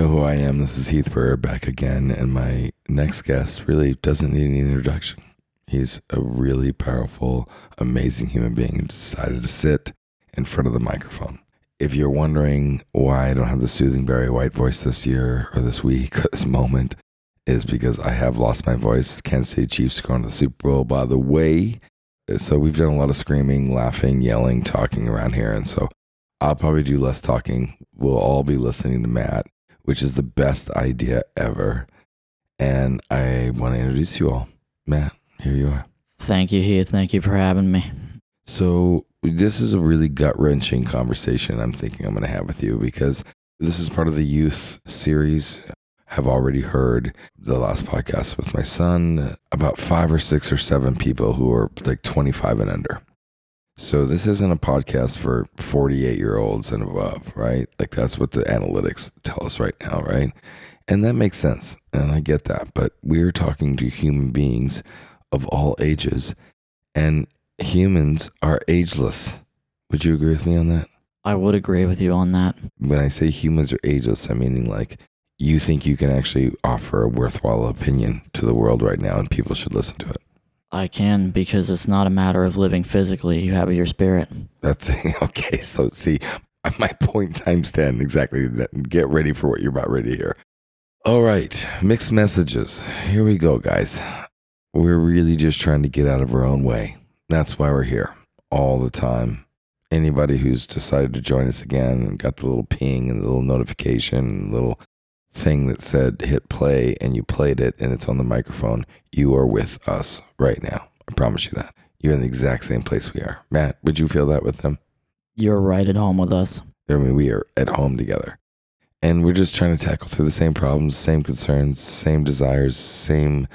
Know who I am. This is Heath Burr back again, and my next guest really doesn't need any introduction. He's a really powerful, amazing human being who decided to sit in front of the microphone. If you're wondering why I don't have the soothing Barry White voice this year or this week or this moment, is because I have lost my voice. Kansas City Chiefs going to the Super Bowl, by the way. So we've done a lot of screaming, laughing, yelling, talking around here, and so I'll probably do less talking. We'll all be listening to Matt which is the best idea ever. And I want to introduce you all. Matt, here you are. Thank you, Heath. Thank you for having me. So, this is a really gut wrenching conversation I'm thinking I'm going to have with you because this is part of the youth series. Have already heard the last podcast with my son about five or six or seven people who are like 25 and under. So this isn't a podcast for 48 year olds and above, right? Like that's what the analytics tell us right now, right? And that makes sense. And I get that. But we're talking to human beings of all ages, and humans are ageless. Would you agree with me on that? I would agree with you on that. When I say humans are ageless, I'm meaning like you think you can actually offer a worthwhile opinion to the world right now and people should listen to it. I can because it's not a matter of living physically. You have your spirit. That's okay. So see, my point times 10 exactly. Get ready for what you're about ready to hear. All right, mixed messages. Here we go, guys. We're really just trying to get out of our own way. That's why we're here all the time. Anybody who's decided to join us again got the little ping and the little notification, little thing that said hit play and you played it and it's on the microphone, you are with us right now. I promise you that. You're in the exact same place we are. Matt, would you feel that with them? You're right at home with us. I mean, we are at home together. And we're just trying to tackle through the same problems, same concerns, same desires, same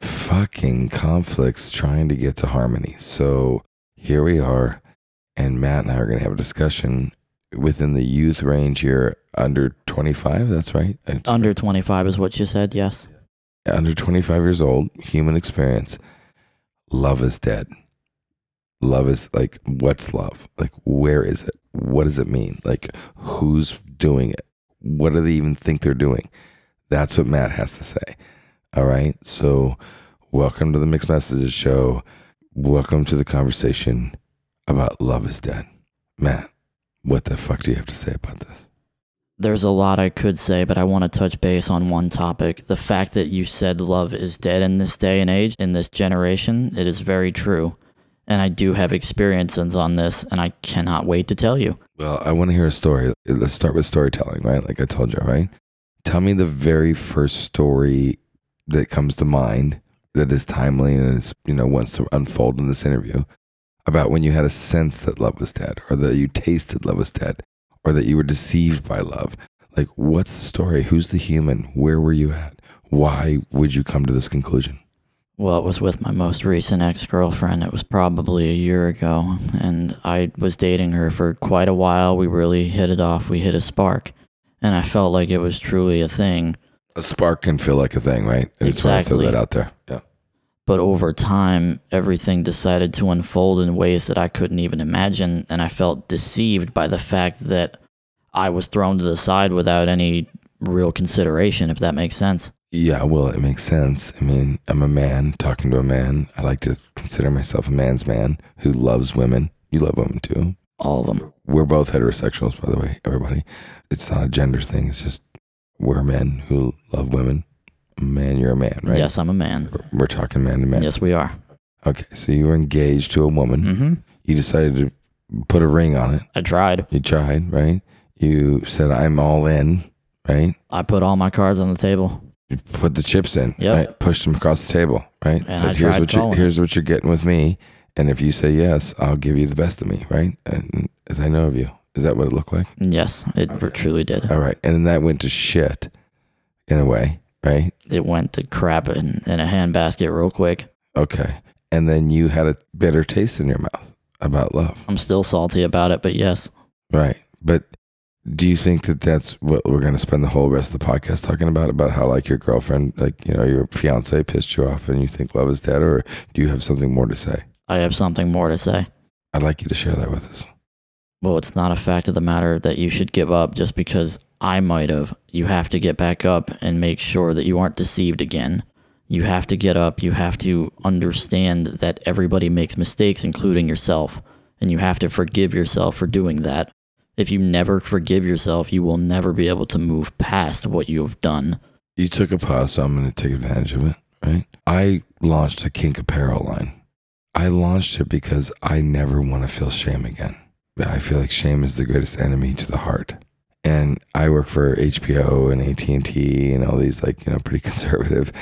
fucking conflicts, trying to get to harmony. So here we are. And Matt and I are going to have a discussion within the youth range here under 25 that's right? It's under 25 is what you said yes. Under 25 years old human experience love is dead. Love is like what's love? Like where is it? What does it mean? Like who's doing it? What do they even think they're doing? That's what matt has to say all right? So welcome to the mixed messages show. Welcome to the conversation about love is dead. Matt what the fuck do you have to say about this? There's a lot I could say, but I want to touch base on one topic. The fact that you said love is dead in this day and age, in this generation, it is very true. And I do have experiences on this, and I cannot wait to tell you. Well, I want to hear a story. Let's start with storytelling, right? Like I told you, right? Tell me the very first story that comes to mind that is timely and is, you know, wants to unfold in this interview about when you had a sense that love was dead or that you tasted love was dead or that you were deceived by love. Like, what's the story? Who's the human? Where were you at? Why would you come to this conclusion? Well, it was with my most recent ex girlfriend. It was probably a year ago, and I was dating her for quite a while. We really hit it off. We hit a spark, and I felt like it was truly a thing. A spark can feel like a thing, right? And exactly. throw that out there. Yeah. But over time, everything decided to unfold in ways that I couldn't even imagine. And I felt deceived by the fact that I was thrown to the side without any real consideration, if that makes sense. Yeah, well, it makes sense. I mean, I'm a man talking to a man. I like to consider myself a man's man who loves women. You love women too. All of them. We're both heterosexuals, by the way, everybody. It's not a gender thing. It's just we're men who love women man, you're a man, right? Yes, I'm a man. We're talking man to man. Yes, we are. Okay, so you were engaged to a woman. Mm-hmm. You decided to put a ring on it. I tried. You tried, right? You said, I'm all in, right? I put all my cards on the table. You put the chips in, yep. right? Pushed them across the table, right? And I here's what you here's what you're getting with me. And if you say yes, I'll give you the best of me, right? And as I know of you. Is that what it looked like? Yes, it okay. truly did. All right. And then that went to shit in a way right? It went to crap in, in a handbasket real quick. Okay. And then you had a bitter taste in your mouth about love. I'm still salty about it, but yes. Right. But do you think that that's what we're going to spend the whole rest of the podcast talking about? About how, like, your girlfriend, like, you know, your fiance pissed you off and you think love is dead? Or do you have something more to say? I have something more to say. I'd like you to share that with us. Well, it's not a fact of the matter that you should give up just because I might have. You have to get back up and make sure that you aren't deceived again. You have to get up. You have to understand that everybody makes mistakes, including yourself. And you have to forgive yourself for doing that. If you never forgive yourself, you will never be able to move past what you have done. You took a pause, so I'm going to take advantage of it, right? I launched a kink apparel line. I launched it because I never want to feel shame again. I feel like shame is the greatest enemy to the heart. And I work for HBO and AT&T and all these like, you know, pretty conservative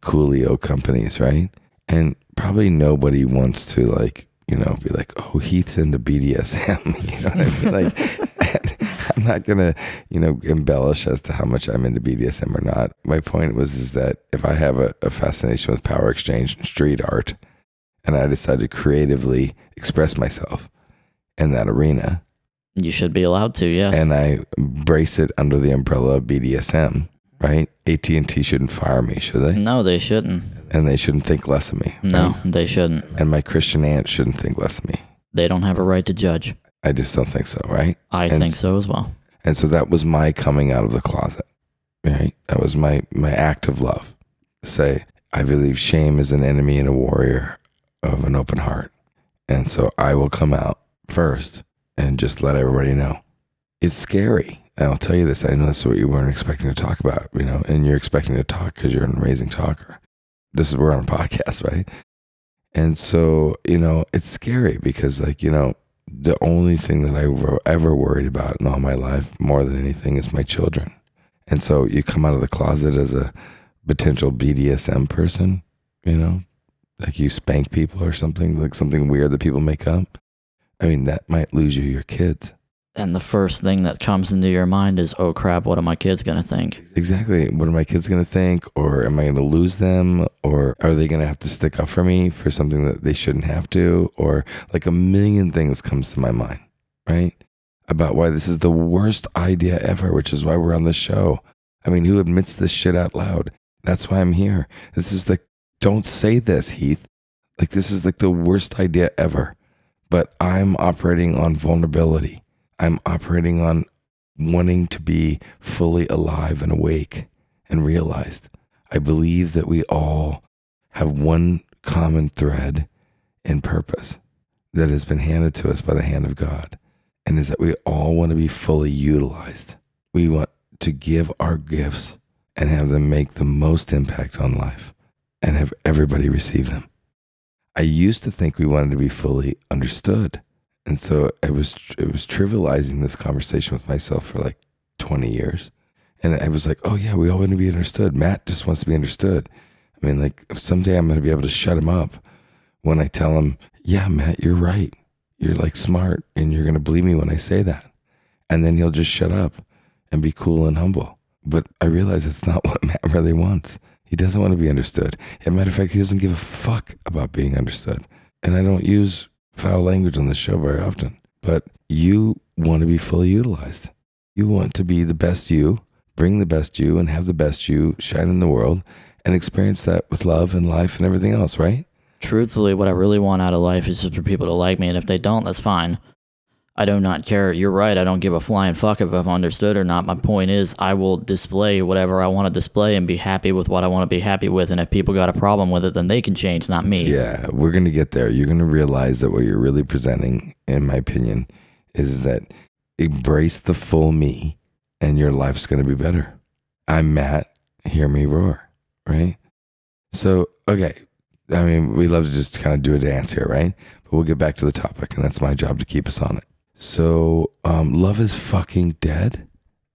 coolio companies, right? And probably nobody wants to like, you know, be like, "Oh, Heath's into BDSM." you know what I mean? Like I'm not to, you know, embellish as to how much I'm into BDSM or not. My point was is that if I have a, a fascination with power exchange and street art and I decide to creatively express myself, in that arena. You should be allowed to, yes. And I brace it under the umbrella of BDSM, right? AT&T shouldn't fire me, should they? No, they shouldn't. And they shouldn't think less of me. No, right? they shouldn't. And my Christian aunt shouldn't think less of me. They don't have a right to judge. I just don't think so, right? I and think so as well. And so that was my coming out of the closet, right? That was my my act of love. Say, I believe shame is an enemy and a warrior of an open heart. And so I will come out first and just let everybody know. It's scary. And I'll tell you this. I know this is what you weren't expecting to talk about, you know, and you're expecting to talk because you're an amazing talker. This is we're on a podcast, right? And so, you know, it's scary because, like, you know, the only thing that I ever worried about in all my life more than anything is my children. And so you come out of the closet as a potential BDSM person, you know, like you spank people or something, like something weird that people make up. I mean, that might lose you your kids. And the first thing that comes into your mind is, oh crap, what are my kids going to think? Exactly. What are my kids going to think? Or am I going to lose them? Or are they going to have to stick up for me for something that they shouldn't have to? Or like a million things comes to my mind, right? About why this is the worst idea ever, which is why we're on the show. I mean, who admits this shit out loud? That's why I'm here. This is like, don't say this, Heath. Like, this is like the worst idea ever but I'm operating on vulnerability. I'm operating on wanting to be fully alive and awake and realized. I believe that we all have one common thread and purpose that has been handed to us by the hand of God, and is that we all want to be fully utilized. We want to give our gifts and have them make the most impact on life and have everybody receive them. I used to think we wanted to be fully understood. And so it was it was trivializing this conversation with myself for like 20 years. And I was like, oh yeah, we all want to be understood. Matt just wants to be understood. I mean, like someday I'm going to be able to shut him up when I tell him, yeah, Matt, you're right. You're like smart and you're going to believe me when I say that. And then he'll just shut up and be cool and humble. But I realize it's not what Matt really wants. He doesn't want to be understood. As a matter of fact, he doesn't give a fuck about being understood. And I don't use foul language on this show very often, but you want to be fully utilized. You want to be the best you, bring the best you, and have the best you shine in the world and experience that with love and life and everything else, right? Truthfully, what I really want out of life is just for people to like me. And if they don't, that's fine. I do not care. You're right. I don't give a flying fuck if I've understood or not. My point is, I will display whatever I want to display and be happy with what I want to be happy with. And if people got a problem with it, then they can change, not me. Yeah, we're going to get there. You're going to realize that what you're really presenting, in my opinion, is that embrace the full me and your life's going to be better. I'm Matt. Hear me roar, right? So, okay. I mean, we love to just kind of do a dance here, right? But we'll get back to the topic, and that's my job to keep us on it. So, um, love is fucking dead.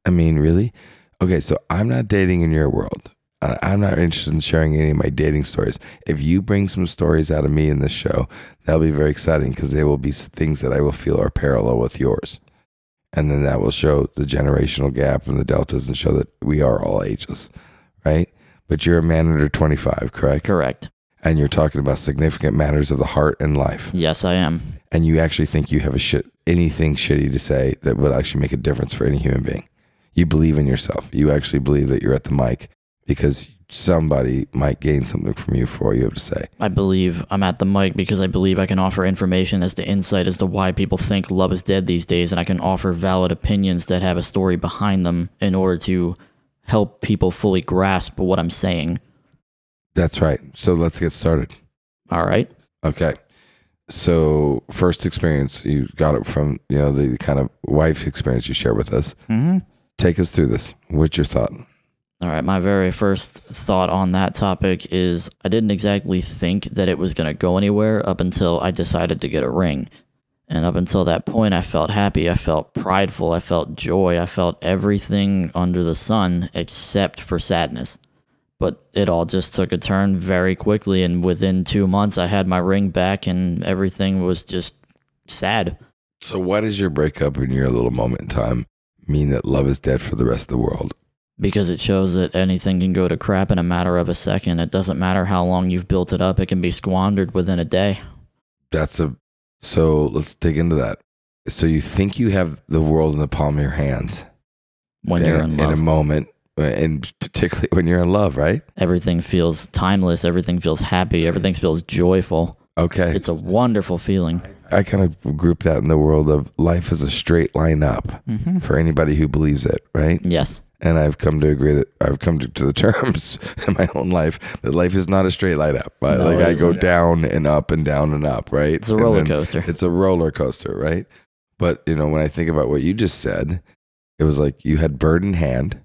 I mean, really? Okay, so I'm not dating in your world. I'm not interested in sharing any of my dating stories. If you bring some stories out of me in this show, that'll be very exciting because they will be things that I will feel are parallel with yours. And then that will show the generational gap and the deltas and show that we are all ageless, right? But you're a man under 25, correct? Correct. And you're talking about significant matters of the heart and life. Yes, I am and you actually think you have a shit anything shitty to say that would actually make a difference for any human being. You believe in yourself. You actually believe that you're at the mic because somebody might gain something from you for what you have to say. I believe I'm at the mic because I believe I can offer information as to insight as to why people think love is dead these days, and I can offer valid opinions that have a story behind them in order to help people fully grasp what I'm saying. That's right. So let's get started. All right. Okay. So first experience, you got it from, you know, the kind of wife experience you share with us. Mm-hmm. Take us through this. What's your thought? All right, my very first thought on that topic is I didn't exactly think that it was going to go anywhere up until I decided to get a ring. And up until that point, I felt happy. I felt prideful. I felt joy. I felt everything under the sun except for sadness. But it all just took a turn very quickly. And within two months, I had my ring back and everything was just sad. So why does your breakup in your little moment in time mean that love is dead for the rest of the world? because it shows that anything can go to crap in a matter of a second. It doesn't matter how long you've built it up, it can be squandered within a day. That's a so let's dig into that. So you think you have the world in the palm of your hands When you're in in a moment, and particularly when you're in love, right? everything feels timeless, everything feels happy, everything feels joyful. Okay, It's a wonderful feeling. I kind of group that in the world of life is a straight line up Mm-hmm. for anybody who believes it, right? Yes, And I've come to agree that I've come to, to the terms in my own life that life is not a straight line up. No, like I go down and up and down and up, right? it's a roller coaster. It's a roller coaster, right? But you know, when I think about what you just said, it was like you had bird in hand.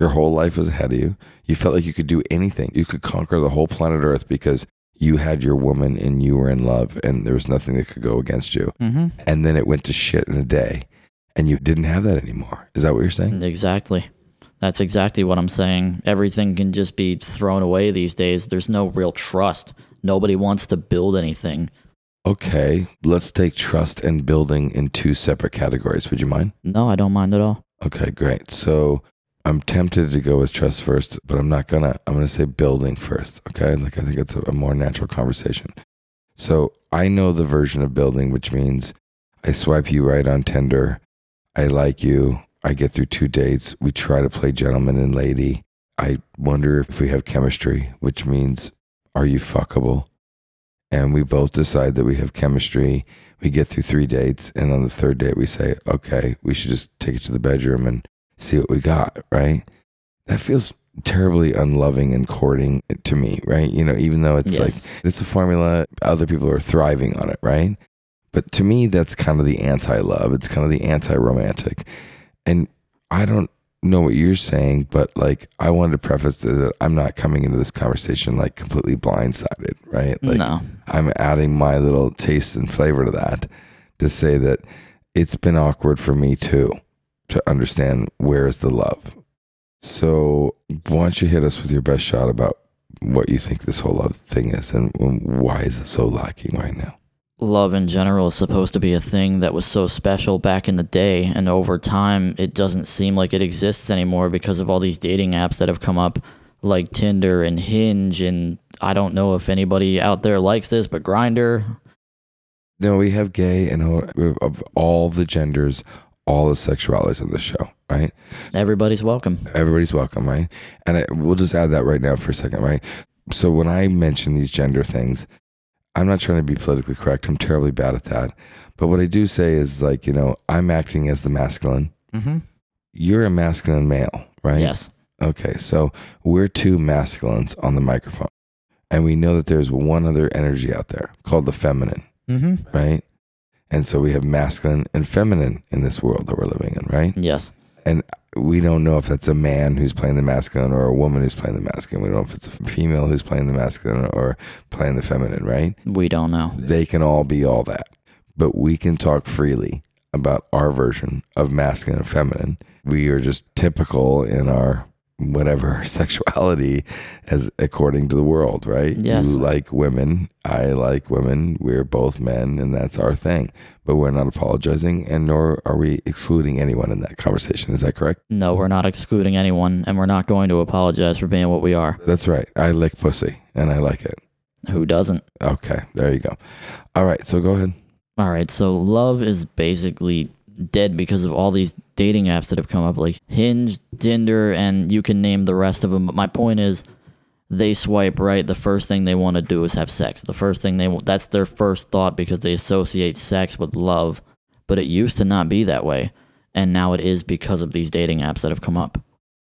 Your whole life was ahead of you. You felt like you could do anything. You could conquer the whole planet Earth because you had your woman and you were in love, and there was nothing that could go against you. Mm-hmm. And then it went to shit in a day, and you didn't have that anymore. Is that what you're saying? Exactly. That's exactly what I'm saying. Everything can just be thrown away these days. There's no real trust. Nobody wants to build anything. Okay, let's take trust and building in two separate categories. Would you mind? No, I don't mind at all. Okay, great. So I'm tempted to go with trust first, but I'm not gonna. I'm gonna say building first. Okay, like I think it's a, a more natural conversation. So I know the version of building, which means I swipe you right on Tinder. I like you. I get through two dates. We try to play gentleman and lady. I wonder if we have chemistry, which means are you fuckable? And we both decide that we have chemistry. We get through three dates, and on the third date, we say, okay, we should just take it to the bedroom and see what we got, right? That feels terribly unloving and courting to me, right? You know, even though it's Yes. like it's a formula, other people are thriving on it, right? But to me, that's kind of the anti love. It's kind of the anti romantic. And I don't know what you're saying, but like I wanted to preface that I'm not coming into this conversation like completely blindsided, right? Like no. I'm adding my little taste and flavor to that to say that it's been awkward for me too to understand where is the love. So why don't you hit us with your best shot about what you think this whole love thing is and why is it so lacking right now? love in general is supposed to be a thing that was so special back in the day and over time it doesn't seem like it exists anymore because of all these dating apps that have come up like Tinder and Hinge and I don't know if anybody out there likes this but Grindr No, we have gay and of all the genders, all the sexualities on the show, right? everybody's welcome. Everybody's welcome, right? And I, we'll just add that right now for a second, right? So when I mention these gender things, I'm not trying to be politically correct. I'm terribly bad at that. But what I do say is like, you know, I'm acting as the masculine. Mm-hmm. You're a masculine male, right? Yes. Okay, so we're two masculines on the microphone. And we know that there's one other energy out there called the feminine, Mm-hmm. right? And so we have masculine and feminine in this world that we're living in, right? Yes. And we don't know if that's a man who's playing the masculine or a woman who's playing the masculine. We don't know if it's a female who's playing the masculine or playing the feminine, right? We don't know. They can all be all that. But we can talk freely about our version of masculine and feminine. We are just typical in our whatever sexuality as according to the world, right? Yes. You like women, I like women, we're both men and that's our thing. But we're not apologizing and nor are we excluding anyone in that conversation. Is that correct? No, we're not excluding anyone and we're not going to apologize for being what we are. That's right. I lick pussy and I like it. Who doesn't? Okay, there you go. All right, so go ahead. All right, so love is basically dead because of all these dating apps that have come up, like Hinge, Tinder, and you can name the rest of them. But my point is, they swipe right, the first thing they want to do is have sex. The first thing they that's their first thought because they associate sex with love. But it used to not be that way, and now it is because of these dating apps that have come up.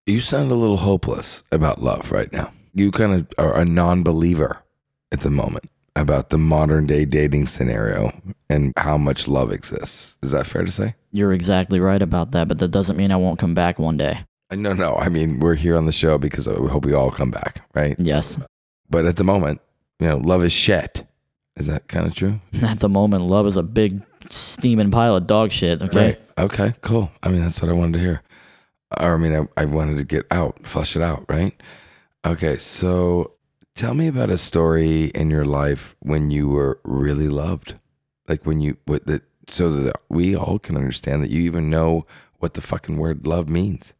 You sound a little hopeless about love right now. You kind of are a non believer at the moment about the modern day dating scenario and how much love exists. Is that fair to say? You're exactly right about that, but that doesn't mean I won't come back one day. Uh, no, no. I mean, we're here on the show because we hope we all come back, right? Yes. But at the moment, you know, love is shit. Is that kind of true? At the moment, love is a big steaming pile of dog shit. Okay. Right. Okay, cool. I mean, that's what I wanted to hear. Or, I mean, I, I wanted to get out, flush it out, right? Okay, so tell me about a story in your life when you were really loved. Like when you, what that, so that we all can understand that you even know what the fucking word love means.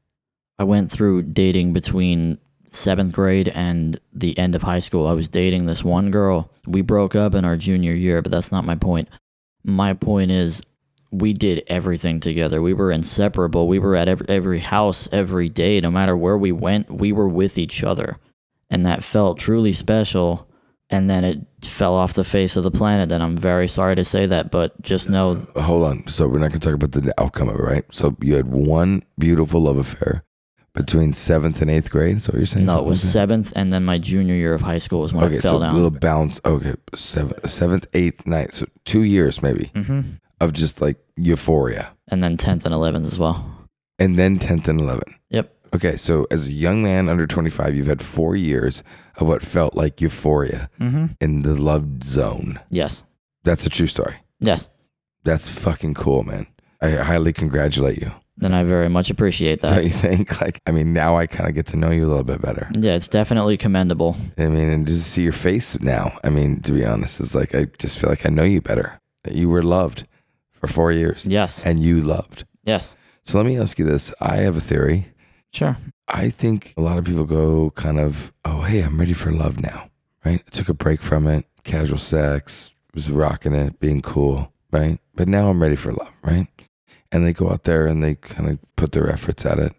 I went through dating between seventh grade and the end of high school. I was dating this one girl. We broke up in our junior year, but that's not my point. My point is, we did everything together. We were inseparable. We were at every, every house every day. No matter where we went, we were with each other. And that felt truly special. And then it fell off the face of the planet. And I'm very sorry to say that, but just know Hold on. So we're not going to talk about the outcome of it, right? So you had one beautiful love affair between seventh and eighth grade. so what you're saying? no, it was like seventh, and then my junior year of high school was when Okay, it fell so a down. little bounce. Okay, seventh, seventh, eighth, ninth. So two years maybe hmm of just like euphoria, And then 10th and 11th as well. and then tenth and eleven. Yep. Okay, so as a young man under twenty five, you've had four years of what felt like euphoria Mm-hmm. in the love zone. Yes. That's a true story. Yes. That's fucking cool, man. I highly congratulate you. Then I very much appreciate that. Don't you think? Like, I mean, now I kind of get to know you a little bit better. Yeah, it's definitely commendable. I mean, and just see your face now. I mean, to be honest, it's like I just feel like I know you better. You were loved for four years, Yes. and you loved. Yes. So let me ask you this: I have a theory. Sure. I think a lot of people go kind of, oh, hey, I'm ready for love now, right? I took a break from it, casual sex, was rocking it, being cool, right? But now I'm ready for love, right? And they go out there and they kind of put their efforts at it.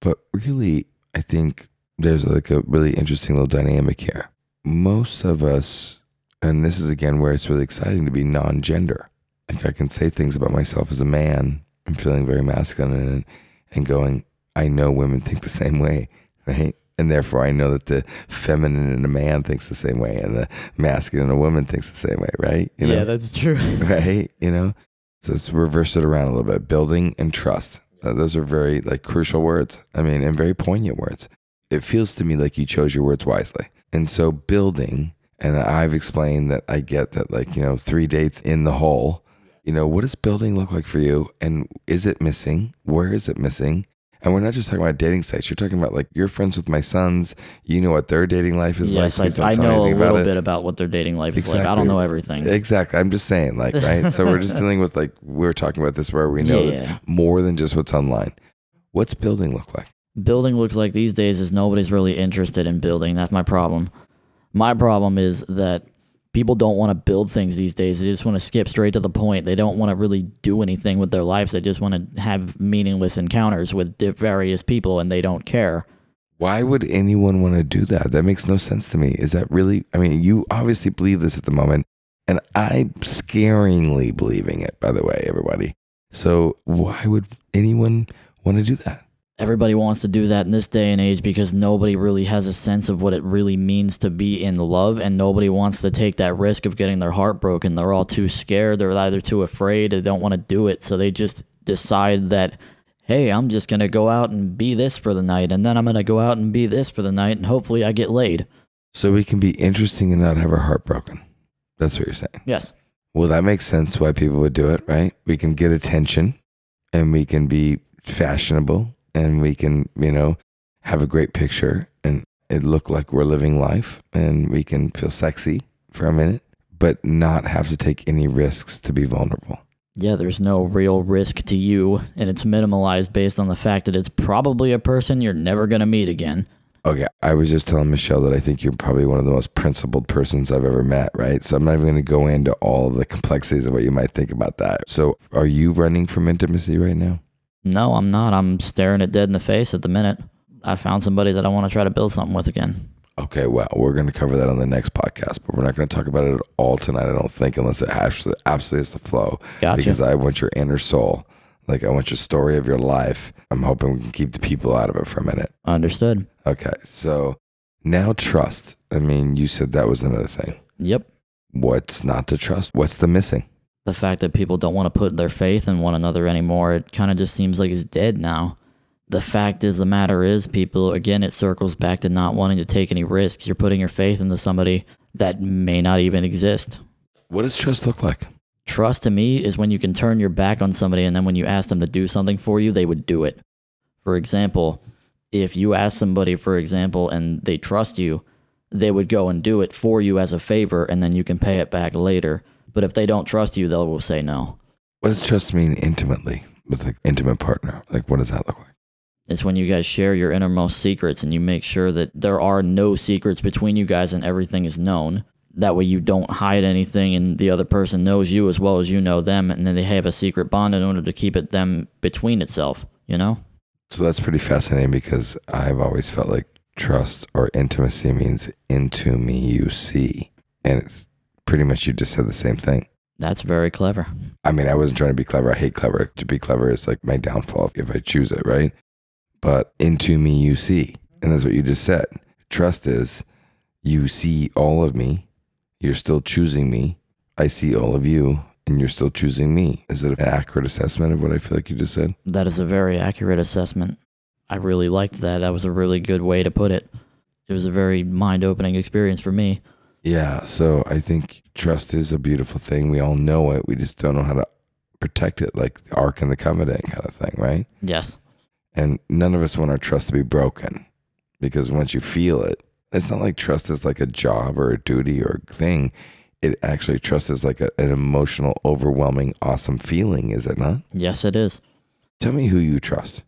But really, I think there's like a really interesting little dynamic here. Most of us, and this is again where it's really exciting to be non gender. Like I can say things about myself as a man. I'm feeling very masculine and, and going, I know women think the same way, right? And therefore, I know that the feminine in a man thinks the same way, and the masculine in a woman thinks the same way, right? You know? that's true. right? You know, so let's reverse it around a little bit. Building and trust. Uh, those are very like crucial words. I mean, and very poignant words. It feels to me like you chose your words wisely. And so building, and I've explained that I get that like you know three dates in the hole. You know, what does building look like for you? And is it missing? Where is it missing? And we're not just talking about dating sites. You're talking about like you're friends with my sons. You know what their dating life is yes, like. Don't I, I know a little bit about what their dating life is like. I don't know everything. Exactly. I'm just saying, like, right? so we're just dealing with like we're talking about this where we know Yeah. more than just what's online. What's building look like? building looks like these days is nobody's really interested in building. That's my problem. My problem is that people don't want to build things these days. They just want to skip straight to the point. They don't want to really do anything with their lives. They just want to have meaningless encounters with various people and they don't care. Why would anyone want to do that? That makes no sense to me. Is that really? I mean, you obviously believe this at the moment, and I'm scaringly believing it. By the way, everybody. So why would anyone want to do that? Everybody wants to do that in this day and age because nobody really has a sense of what it really means to be in love and nobody wants to take that risk of getting their heart broken. They're all too scared, they're either too afraid, they don't want to do it. So they just decide that, hey, I'm just going to go out and be this for the night and then I'm going to go out and be this for the night and hopefully I get laid. So we can be interesting and not have our heart broken. That's what you're saying. Yes. Well, that makes sense why people would do it, right? We can get attention and we can be fashionable and we can, you know, have a great picture and it look like we're living life and we can feel sexy for a minute, but not have to take any risks to be vulnerable. Yeah, there's no real risk to you, and it's minimalized based on the fact that it's probably a person you're never going to meet again. Okay, I was just telling Michelle that I think you're probably one of the most principled persons I've ever met, right? So I'm not even going to go into all of the complexities of what you might think about that. So are you running from intimacy right now? No, I'm not. I'm staring it dead in the face at the minute. I found somebody that I want to try to build something with again. Okay, well, we're going to cover that on the next podcast, but we're not going to talk about it at all tonight, I don't think, unless it absolutely, absolutely has to flow. Gotcha. Because I want your inner soul. Like, I want your story of your life. I'm hoping we can keep the people out of it for a minute. Understood. Okay, so now trust. I mean, you said that was another thing. Yep. What's not to trust? What's the missing? The fact that people don't want to put their faith in one another anymore, it kind of just seems like it's dead now. The fact is, the matter is, people, again, it circles back to not wanting to take any risks. You're putting your faith into somebody that may not even exist. What does trust look like? Trust to me is when you can turn your back on somebody and then when you ask them to do something for you, they would do it. For example, if you ask somebody, for example, and they trust you, they would go and do it for you as a favor and then you can pay it back later. But if they don't trust you, they will say no. What does trust mean intimately with an intimate partner? Like, what does that look like? It's when you guys share your innermost secrets and you make sure that there are no secrets between you guys and everything is known. That way you don't hide anything and the other person knows you as well as you know them and then they have a secret bond in order to keep it them between itself, you know? So that's pretty fascinating because I've always felt like trust or intimacy means into me you see. And it's pretty much you just said the same thing. That's very clever. I mean, I wasn't trying to be clever. I hate clever. To be clever is like my downfall if I choose it, right? But into me you see. And that's what you just said. Trust is you see all of me. You're still choosing me. I see all of you and you're still choosing me. Is it an accurate assessment of what I feel like you just said? That is a very accurate assessment. I really liked that. That was a really good way to put it. It was a very mind opening experience for me. Yeah. So I think trust is a beautiful thing. We all know it. We just don't know how to protect it, like the Ark and the Covenant kind of thing, right? Yes. And none of us want our trust to be broken because once you feel it, it's not like trust is like a job or a duty or a thing. It actually, trust is like a, an emotional, overwhelming, awesome feeling, is it not? Yes, it is. Tell me who you trust.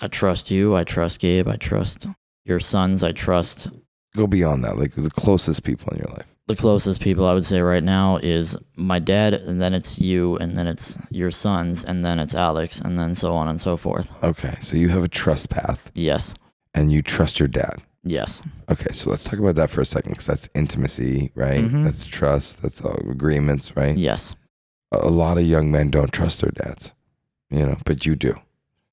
I trust you. I trust Gabe. I trust your sons. I trust Go beyond that, like the closest people in your life. the closest people I would say right now is my dad, and then it's you, and then it's your sons, and then it's Alex, and then so on and so forth. Okay. So you have a trust path Yes. and you trust your dad. Yes. Okay, so let's talk about that for a second because that's intimacy, right? Mhm. That's trust, that's all agreements, right? Yes. A a lot of young men don't trust their dads, you know, but you do.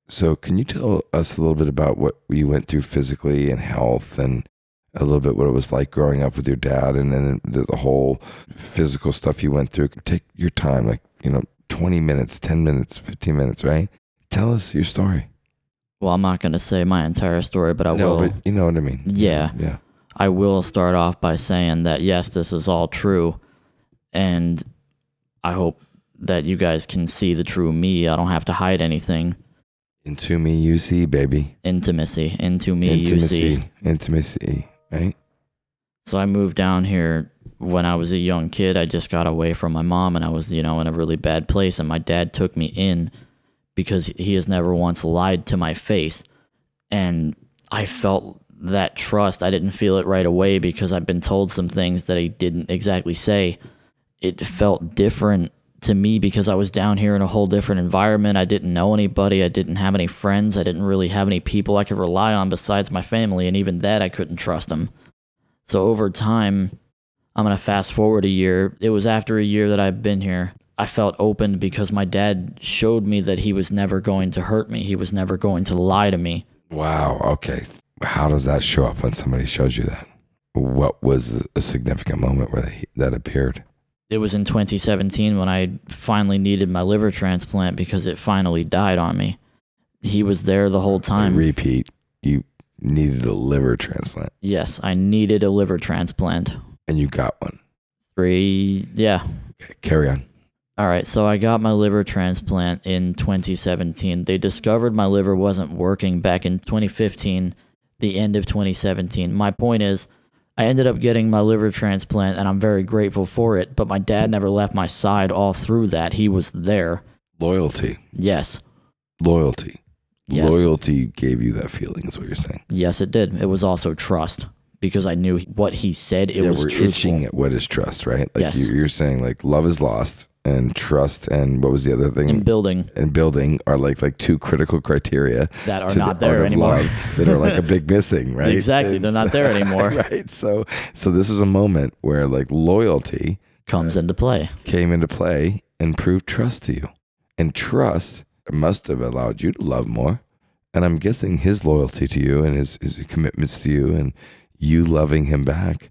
So, can you tell us a little bit about what you went through physically and health and a little bit what it was like growing up with your dad and then the, the whole physical stuff you went through? Take your time, like, you know, 20 minutes, 10 minutes, 15 minutes, right? Tell us your story. Well, I'm not going to say my entire story, but I no, will. but you know what I mean. Yeah. Yeah. I will start off by saying that yes, this is all true, and I hope that you guys can see the true me. I don't have to hide anything. Into me, you see, baby. Intimacy, into me, you see. Intimacy. Right? So I moved down here when I was a young kid. I just got away from my mom, and I was, you know, in a really bad place. And my dad took me in because he has never once lied to my face, and I felt that trust. I didn't feel it right away because I've been told some things that he didn't exactly say. It felt different to me because I was down here in a whole different environment. I didn't know anybody. I didn't have any friends. I didn't really have any people I could rely on besides my family, and even that I couldn't trust them. So over time, I'm going to fast forward a year. It was after a year that I've been here. I felt open because my dad showed me that he was never going to hurt me. He was never going to lie to me. Wow. Okay. How does that show up when somebody shows you that? What was a significant moment where they, that appeared? It was in 2017 when I finally needed my liver transplant because it finally died on me. He was there the whole time. repeat, you needed a liver transplant yes, I needed a liver transplant. and you got one. Three, yeah, Okay, carry on. All right, so I got my liver transplant in 2017. They discovered my liver wasn't working back in 2015, the end of 2017. My point is, I ended up getting my liver transplant and I'm very grateful for it, but my dad never left my side all through that. He was there. Loyalty. Yes. Loyalty. Yes. Loyalty gave you that feeling, is what you're saying. Yes, it did. It was also trust because I knew what he said. It yeah, was we're truthful. itching at what is trust, right? Like Yes. you, you're saying, like love is lost, and trust and what was the other thing? In building and building are like like two critical criteria that are not the there anymore. love that are like a big missing, right? Exactly, And they're not there anymore. right. So so this was a moment where like loyalty Comes into play. came into play and proved trust to you. And trust must have allowed you to love more. And I'm guessing his loyalty to you and his, his commitments to you and you loving him back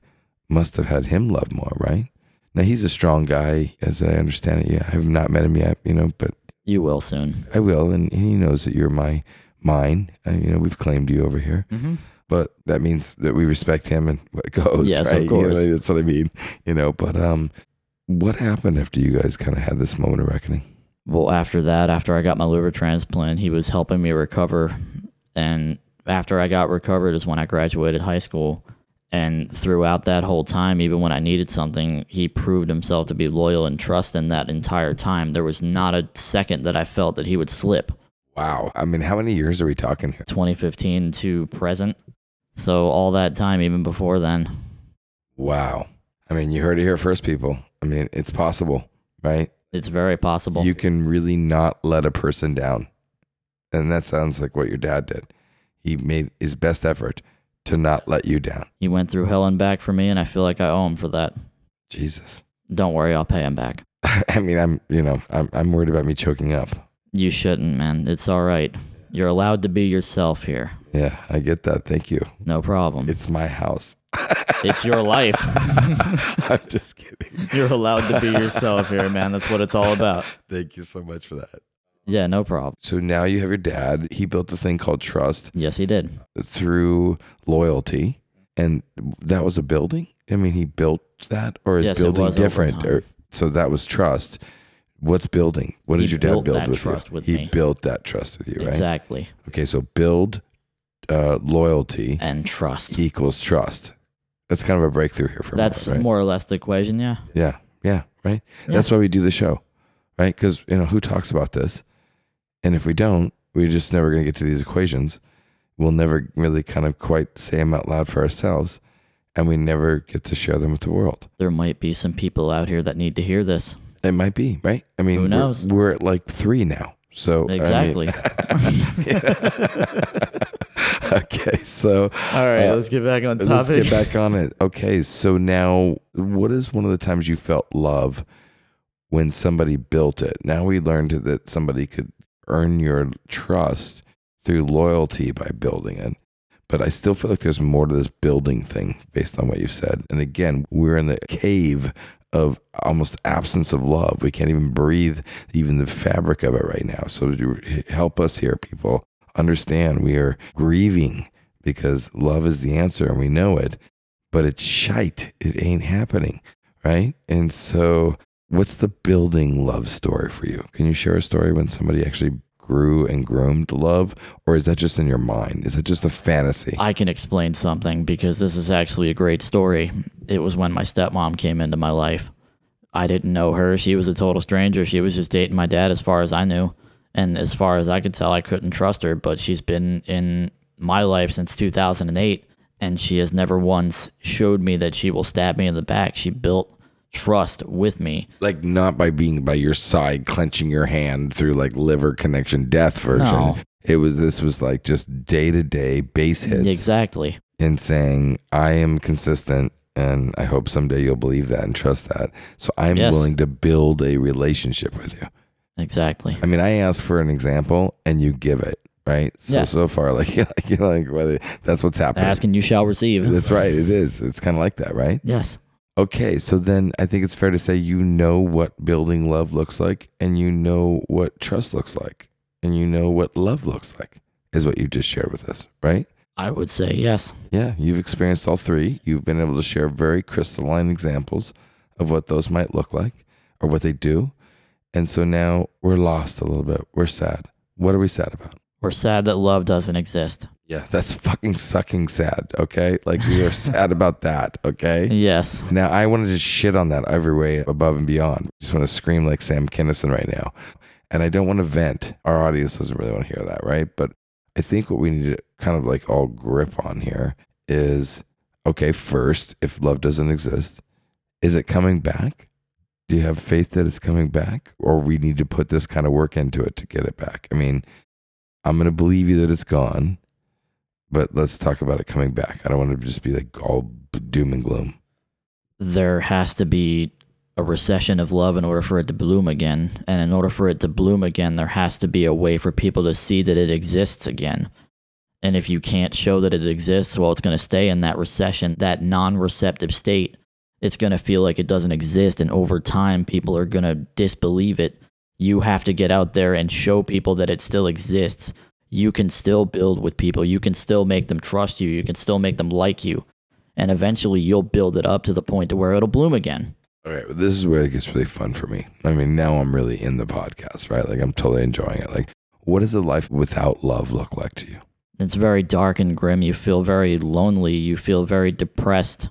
must have had him love more, right? Now he's a strong guy, as I understand it. Yeah, I have not met him yet, you know, but You will soon. I will, and he knows that you're my mine. And, you know, we've claimed you over here, Mm-hmm. but that means that we respect him and what goes. Yes, of right? You course. know, that's what I mean. You know, but um, what happened after you guys kind of had this moment of reckoning? Well, after that, after I got my liver transplant, he was helping me recover. And after I got recovered is when I graduated high school. And throughout that whole time, even when I needed something, he proved himself to be loyal and trusting that entire time. There was not a second that I felt that he would slip. Wow. I mean, how many years are we talking here? 2015 to present. So all that time, even before then, Wow. I mean, you heard it here first, people. I mean, it's possible, right? it's very possible. You can really not let a person down. And that sounds like what your dad did. He made his best effort to not let you down. he went through hell and back for me, and I feel like I owe him for that. Jesus. Don't worry, I'll pay him back. I mean, I'm, you know, I'm, I'm worried about me choking up. You shouldn't, man. It's all right. You're allowed to be yourself here. Yeah, I get that. Thank you. No problem. It's my house. It's your life. I'm just kidding. You're allowed to be yourself here, man. That's what it's all about. Thank you so much for that. Yeah, no problem. So now you have your dad. He built a thing called trust Yes, he did. through loyalty. And that was a building? I mean, he built that or is Yes, it building was over different? time. Or, so that was trust. What's building? What did He your dad built build that with trust you? with he me. built that trust with you, right? Exactly. Okay, so build uh, loyalty And trust. equals trust. That's kind of a breakthrough here for That's me, right? more or less the equation, yeah. Yeah, yeah, right. That's why we do the show, right? Because you know who talks about this, and if we don't, we're just never going to get to these equations. We'll never really kind of quite say them out loud for ourselves, and we never get to share them with the world. There might be some people out here that need to hear this. It might be right. I mean, Who we're- knows? We're, at like three now, so I mean- Exactly. okay, so All right, Uh, let's get back on Let's get back on it. Okay, so now what is one of the times you felt love when somebody built it? Now we learned that somebody could earn your trust through loyalty by building it. But I still feel like there's more to this building thing based on what you've said. And again, we're in the cave of almost absence of love. We can't even breathe even the fabric of it right now. So help us here, people understand we are grieving because love is the answer and we know it, but it's shite. It ain't happening. Right. And so, what's the building love story for you? Can you share a story when somebody actually grew and groomed love? Or is that just in your mind? Is it just a fantasy? I can explain something because this is actually a great story. It was when my stepmom came into my life. I didn't know her. She was a total stranger. She was just dating my dad, as far as I knew. And as far as I could tell, I couldn't trust her. But she's been in my life since 2008, and she has never once showed me that she will stab me in the back. She built trust with me. like, not by being by your side, clenching your hand through like liver connection death version. No. It was, this was like just day to day base hits. Exactly. in saying, I am consistent and I hope someday you'll believe that and trust that. So I'm Yes. willing to build a relationship with you. Exactly. I mean, I ask for an example and you give it, right? So, Yes. so far, like, like, you know, like whether that's what's happening. Ask and you shall receive. That's right. It is. It's kind of like that, right? Yes. Okay. So then I think it's fair to say you know what building love looks like and you know what trust looks like and you know what love looks like, is what you just shared with us, right? I would say yes. Yeah, you've experienced all three. You've been able to share very crystalline examples of what those might look like or what they do. And so now we're lost a little bit. We're sad. What are we sad about? We're sad that love doesn't exist. Yeah, that's fucking sucking sad. Okay. Like we are sad about that. Okay. Yes. Now I want to just shit on that every way above and beyond. just want to scream like Sam Kinison right now. And I don't want to vent. Our audience doesn't really want to hear that, right? But I think what we need to kind of like all grip on here is okay, first, if love doesn't exist, is it coming back? Do you have faith that it's coming back? Or we need to put this kind of work into it to get it back? I mean, I'm going to believe you that it's gone, but let's talk about it coming back. I don't want to just be like all doom and gloom. There has to be a recession of love in order for it to bloom again. And in order for it to bloom again, there has to be a way for people to see that it exists again. And if you can't show that it exists, well, it's going to stay in that recession, that non receptive state. It's going to feel like it doesn't exist. And over time, people are going to disbelieve it. You have to get out there and show people that it still exists. You can still build with people. You can still make them trust you. You can still make them like you. And eventually, you'll build it up to the point to where it'll bloom again. All right, this is where it gets really fun for me. I mean, now I'm really in the podcast, right? Like I'm totally enjoying it. Like, what does a life without love look like to you? It's very dark and grim. You feel very lonely. You feel very depressed.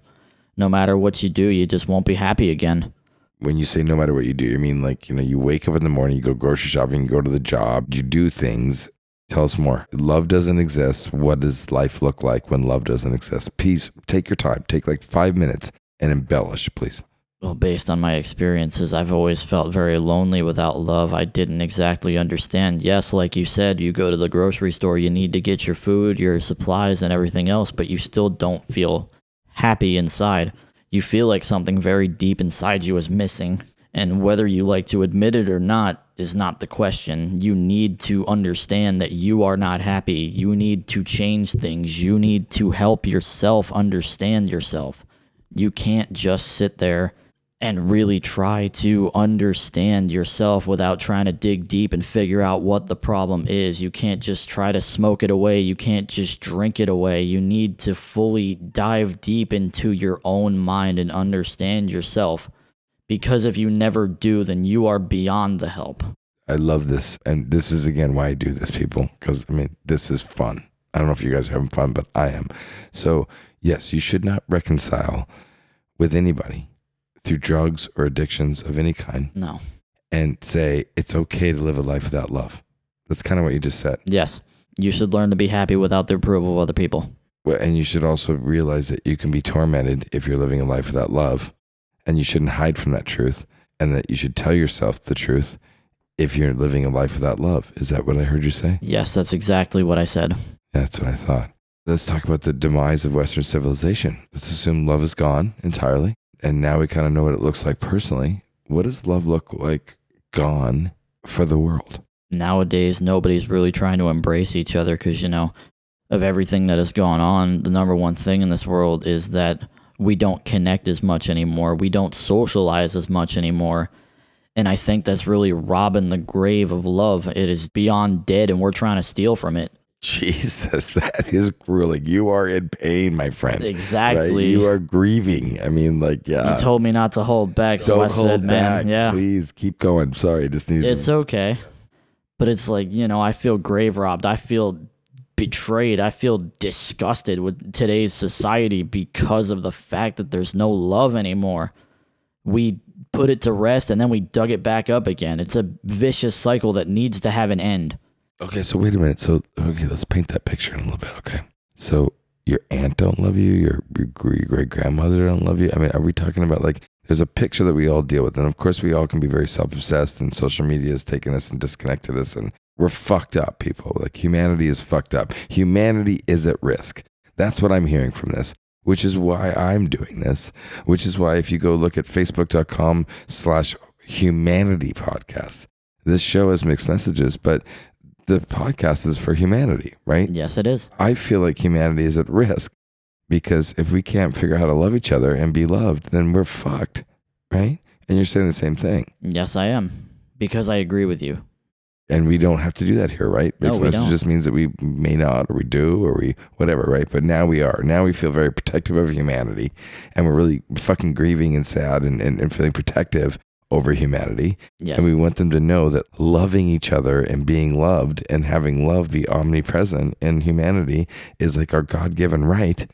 No matter what you do, you just won't be happy again. When you say no matter what you do, you mean like, you know, you wake up in the morning, you go grocery shopping, you go to the job, you do things. Tell us more. Love doesn't exist. What does life look like when love doesn't exist? Please take your time. Take like five minutes and embellish, please. Well, based on my experiences, I've always felt very lonely without love. I didn't exactly understand. Yes, like you said, you go to the grocery store, you need to get your food, your supplies, and everything else, but you still don't feel happy inside. You feel like something very deep inside you is missing. And whether you like to admit it or not is not the question. You need to understand that you are not happy. You need to change things. You need to help yourself understand yourself. You can't just sit there and really try to understand yourself without trying to dig deep and figure out what the problem is. You can't just try to smoke it away. You can't just drink it away. You need to fully dive deep into your own mind and understand yourself. Because if you never do, then you are beyond the help. I love this. And this is again why I do this, people, because I mean, this is fun. I don't know if you guys are having fun, but I am. So, yes, you should not reconcile with anybody through drugs or addictions of any kind No. and say it's okay to live a life without love. That's kind of what you just said. Yes. You should learn to be happy without the approval of other people. Well, And you should also realize that you can be tormented if you're living a life without love. And you shouldn't hide from that truth. And that you should tell yourself the truth if you're living a life without love. Is that what I heard you say? Yes, that's exactly what I said. That's what I thought. Let's talk about the demise of Western civilization. Let's assume love is gone entirely. And now we kind of know what it looks like personally. What does love look like gone for the world? nowadays nobody's really trying to embrace each other because you know of everything that has gone on the number one thing in this world is that we don't connect as much anymore we don't socialize as much anymore and i think that's really robbing the grave of love it is beyond dead and we're trying to steal from it Jesus, that is grueling. You are in pain, my friend. exactly Right? You are grieving. I mean, like, yeah. you told me not to hold back so Don't i hold said man yeah Please keep going. Sorry, just needed it's to. okay but it's like you know i feel grave robbed i feel betrayed i feel disgusted with today's society because of the fact that there's no love anymore we put it to rest and then we dug it back up again it's a vicious cycle that needs to have an end Okay, so wait a minute. So, okay, let's paint that picture in a little bit. Okay. So, your aunt don't love you. Your, your great grandmother don't love you. I mean, are we talking about like, there's a picture that we all deal with. And of course, we all can be very self obsessed, and social media has taken us and disconnected us. And we're fucked up, people. Like, humanity is fucked up. Humanity is at risk. That's what I'm hearing from this, which is why I'm doing this, which is why if you go look at facebook.com slash humanity podcast, this show has mixed messages, but the podcast is for humanity, right? yes it is I feel like humanity is at risk because if we can't figure out how to love each other and be loved, then we're fucked, right? And you're saying the same thing. yes i am because i agree with you And we don't have to do that here, right? No, Mixed we message don't. just means that we may not, or we do, or we whatever, right? But now we are. Now we feel very protective of humanity, and we're really fucking grieving and sad and, and, and feeling protective over humanity. yes And we want them to know that loving each other and being loved and having love be omnipresent in humanity is like our God given right.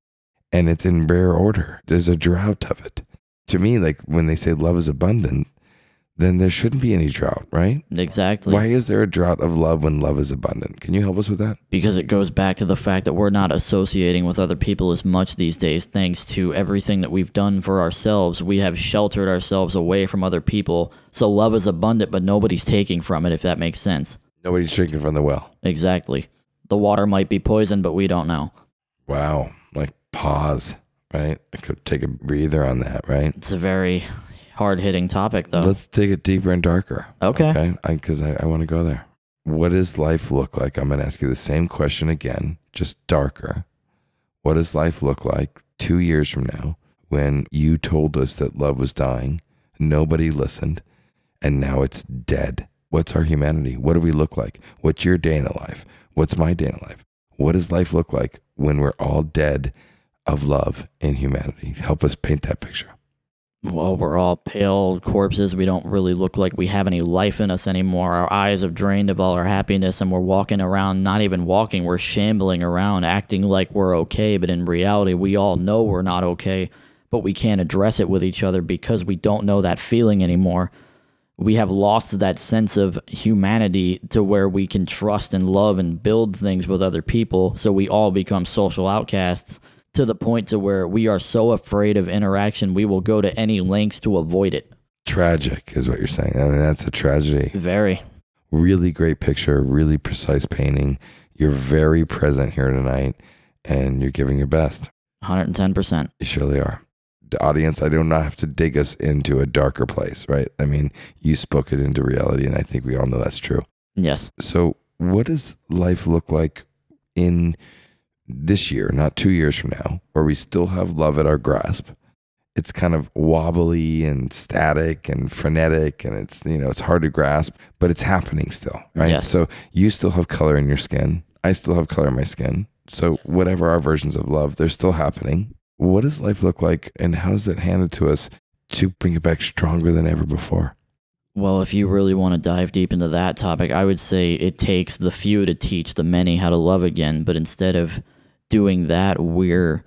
And it's in rare order. There's a drought of it. To me, like when they say love is abundant, then there shouldn't be any drought, right? Exactly. Why is there a drought of love when love is abundant? Can you help us with that? because it goes back to the fact that we're not associating with other people as much these days thanks to everything that we've done for ourselves we have sheltered ourselves away from other people so love is abundant but nobody's taking from it if that makes sense Nobody's drinking from the well. exactly the water might be poisoned but we don't know Wow. Like pause, right? I could take a breather on that, right? it's a very hard-hitting topic though Let's take it deeper and darker. Okay. Okay. Because I, I, want to go there. What does life look like? I'm going to ask you the same question again, just darker. What does life look like two years from now when you told us that love was dying? Nobody listened, and now it's dead. What's our humanity? What do we look like? What's your day in a life? What's my day in a life? What does life look like when we're all dead of love and humanity? Help us paint that picture. Well we're all pale corpses. We don't really look like we have any life in us anymore. Our eyes have drained of all our happiness and we're walking around not even walking we're shambling around acting like we're okay but in reality we all know we're not okay but we can't address it with each other because we don't know that feeling anymore. We have lost that sense of humanity to where we can trust and love and build things with other people so we all become social outcasts to the point to where we are so afraid of interaction we will go to any lengths to avoid it Tragic is what you're saying. I mean, that's a tragedy. very really great picture, really precise painting. You're very present here tonight and you're giving your best. 110% You surely are. The audience, I do not have to dig us into a darker place, right? I mean, you spoke it into reality, and I think we all know that's true. yes So, what does life look like in this year, not two years from now, where we still have love at our grasp? It's kind of wobbly and static and frenetic, and it's you know it's hard to grasp, but it's happening still, right? Yes. So you still have color in your skin. I still have color in my skin. So whatever our versions of love, they're still happening. What does life look like, and how does it hand it to us to bring it back stronger than ever before? Well, if you really want to dive deep into that topic, I would say it takes the few to teach the many how to love again. But instead of doing that, we're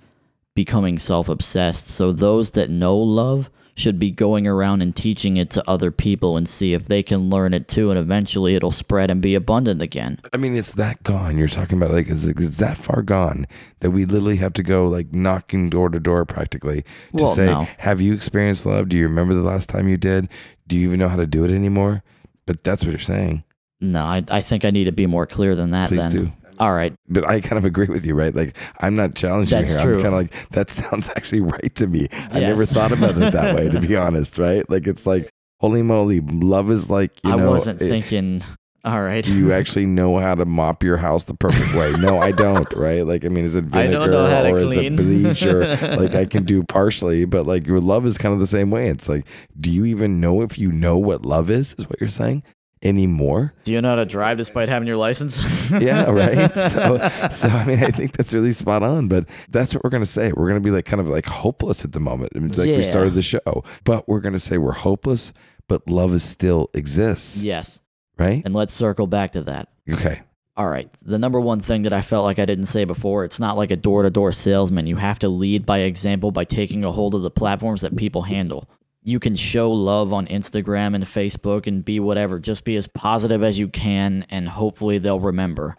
becoming self obsessed. So those that know love should be going around and teaching it to other people and see if they can learn it too. And eventually it'll spread and be abundant again. I mean, it's that gone. You're talking about like it's, it's that far gone that we literally have to go like knocking door to door practically to Well, say, no. "Have you experienced love? Do you remember the last time you did? Do you even know how to do it anymore?" But that's what you're saying. No, I, I think I need to be more clear than that Please then. do. All right. But I kind of agree with you, right? Like I'm not challenging That's here. I'm kind of like that sounds actually right to me. I never thought about it that way, to be honest, right? Like it's like holy moly, love is like you I know. wasn't it- thinking. All right. do you actually know how to mop your house the perfect way? No, I don't, right? Like, I mean, is it vinegar don't know how to or is it bleach or like I can do partially, but like your love is kind of the same way. It's like, do you even know if you know what love is, is what you're saying anymore? Do you know how to drive despite having your license? Yeah, right. So, so I mean, I think that's really spot on, but that's what we're going to say. We're going to be like kind of like hopeless at the moment. It's like we started the show, but we're going to say we're hopeless, but love is still exists, yes. right? And let's circle back to that. Okay. All right. The number one thing that I felt like I didn't say before, it's not like a door to door salesman. You have to lead by example by taking a hold of the platforms that people handle. You can show love on Instagram and Facebook and be whatever. Just be as positive as you can, and hopefully they'll remember.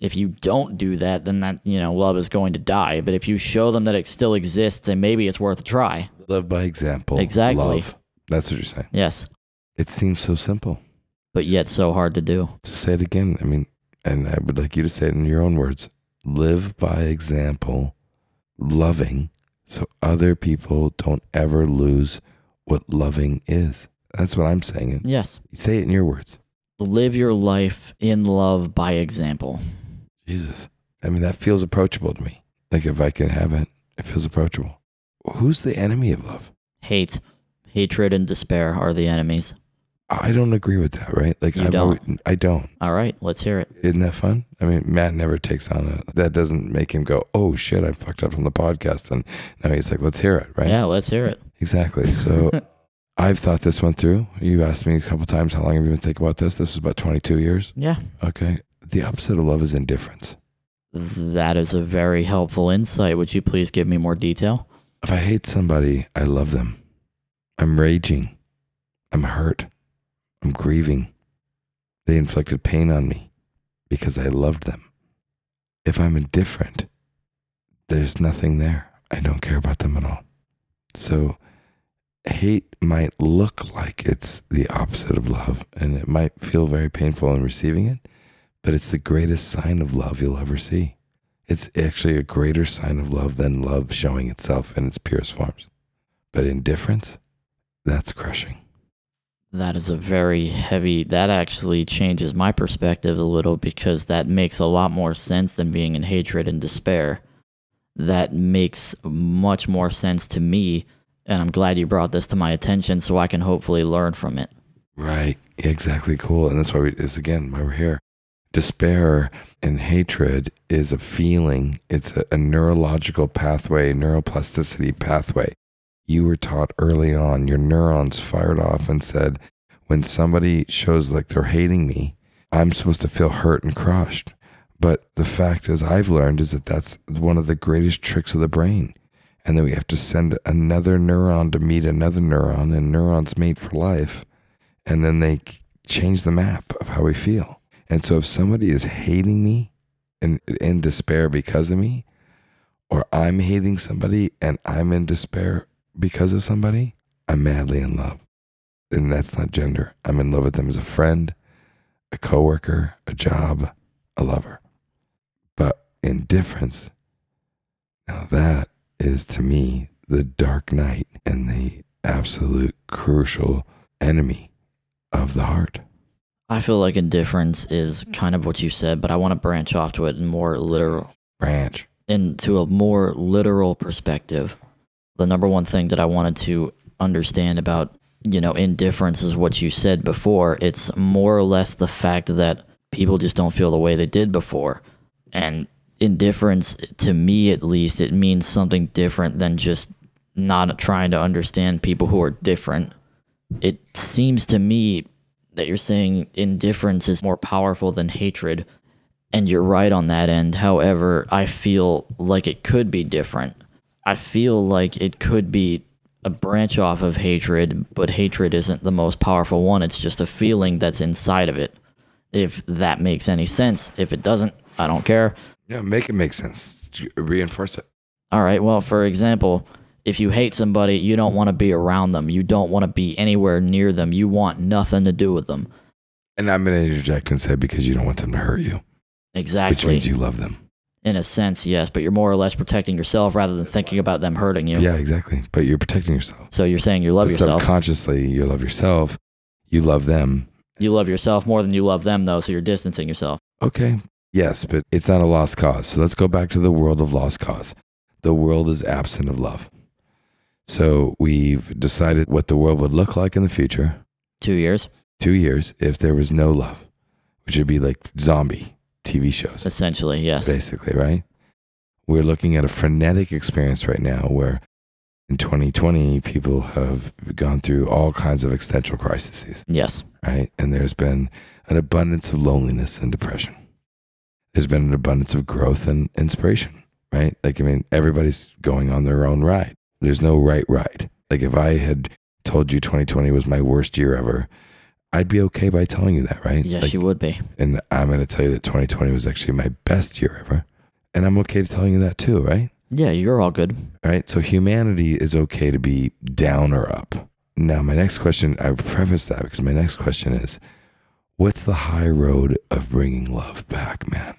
If you don't do that, then that, you know, love is going to die. But if you show them that it still exists, then maybe it's worth a try. Love by example. Exactly. Love. That's what you're saying. Yes. It seems so simple. But yet so hard to do. To say it again, I mean, and I would like you to say it in your own words. Live by example, loving, so other people don't ever lose what loving is. That's what I'm saying. Yes. Say it in your words. Live your life in love by example. Jesus. I mean, that feels approachable to me. Like if I can have it, it feels approachable. Who's the enemy of love? Hate, hatred, and despair are the enemies. I don't agree with that, right? Like I've don't? always- I don't. All right, let's hear it. Isn't that fun? I mean, Matt never takes on a. That doesn't make him go, "Oh shit, I fucked up on the podcast," and now he's like, "Let's hear it," right? Yeah, let's hear it. Exactly. So, I've thought this one through. You've asked me a couple times how long have you been thinking about this. This is about twenty-two years. Yeah, Okay. The opposite of love is indifference. that is a very helpful insight. Would you please give me more detail? If I hate somebody, I love them. I'm raging. I'm hurt. I'm grieving. They inflicted pain on me because I loved them. If I'm indifferent, there's nothing there. I don't care about them at all. So, hate might look like it's the opposite of love, and it might feel very painful in receiving it, but it's the greatest sign of love you'll ever see. It's actually a greater sign of love than love showing itself in its purest forms. But indifference, that's crushing. That is a very heavy, that actually changes my perspective a little because that makes a lot more sense than being in hatred and despair. That makes much more sense to me. And I'm glad you brought this to my attention so I can hopefully learn from it. Right. Exactly. Cool. And that's why we, is again, why we're here. Despair and hatred is a feeling, it's a, a neurological pathway, neuroplasticity pathway. You were taught early on, your neurons fired off and said, when somebody shows like they're hating me, I'm supposed to feel hurt and crushed. But the fact as I've learned is that that's one of the greatest tricks of the brain. And then we have to send another neuron to meet another neuron, and neurons mate for life. And then they change the map of how we feel. And so if somebody is hating me and in despair because of me, or I'm hating somebody and I'm in despair because of somebody, I'm madly in love. And that's not gender. I'm in love with them as a friend, a coworker, a job, a lover. But indifference, now that is to me the dark night and the absolute crucial enemy of the heart. I feel like indifference is kind of what you said, but I want to branch off to it in more literal Branch. into a more literal perspective. The number one thing that I wanted to understand about, you know, indifference is what you said before. It's more or less the fact that people just don't feel the way they did before. And indifference, to me at least, it means something different than just not trying to understand people who are different. It seems to me that you're saying indifference is more powerful than hatred. And you're right on that end. However, I feel like it could be different. I feel like it could be a branch off of hatred, but hatred isn't the most powerful one. It's just a feeling that's inside of it. If that makes any sense. If it doesn't, I don't care. Yeah, make it make sense. Reinforce it. All right. Well, for example, if you hate somebody, you don't want to be around them. You don't want to be anywhere near them. You want nothing to do with them. And I'm going to interject and say because you don't want them to hurt you, Exactly. which means you love them. In a sense, yes, but you're more or less protecting yourself rather than thinking about them hurting you. Yeah, exactly. But you're protecting yourself. So you're saying you love But yourself. Subconsciously, you love yourself. You love them. You love yourself more than you love them, though, so you're distancing yourself. Okay. Yes, but it's not a lost cause. So let's go back to the world of lost cause. The world is absent of love. So we've decided what the world would look like in the future, Two years, two years, if there was no love, which would be like zombie TV shows, essentially, yes. basically, right? We're looking at a frenetic experience right now where in 2020, people have gone through all kinds of existential crises. Yes. right? And there's been an abundance of loneliness and depression. There's been an abundance of growth and inspiration, right? Like, I mean, everybody's going on their own ride. There's no right ride. Like, if I had told you 2020 was my worst year ever, I'd be okay by telling you that, right? Yes, Like, you would be. And I'm going to tell you that 2020 was actually my best year ever. And I'm okay to telling you that too, right? Yeah, you're all good. right? So humanity is okay to be down or up. Now, my next question, I preface that because my next question is what's the high road of bringing love back, man?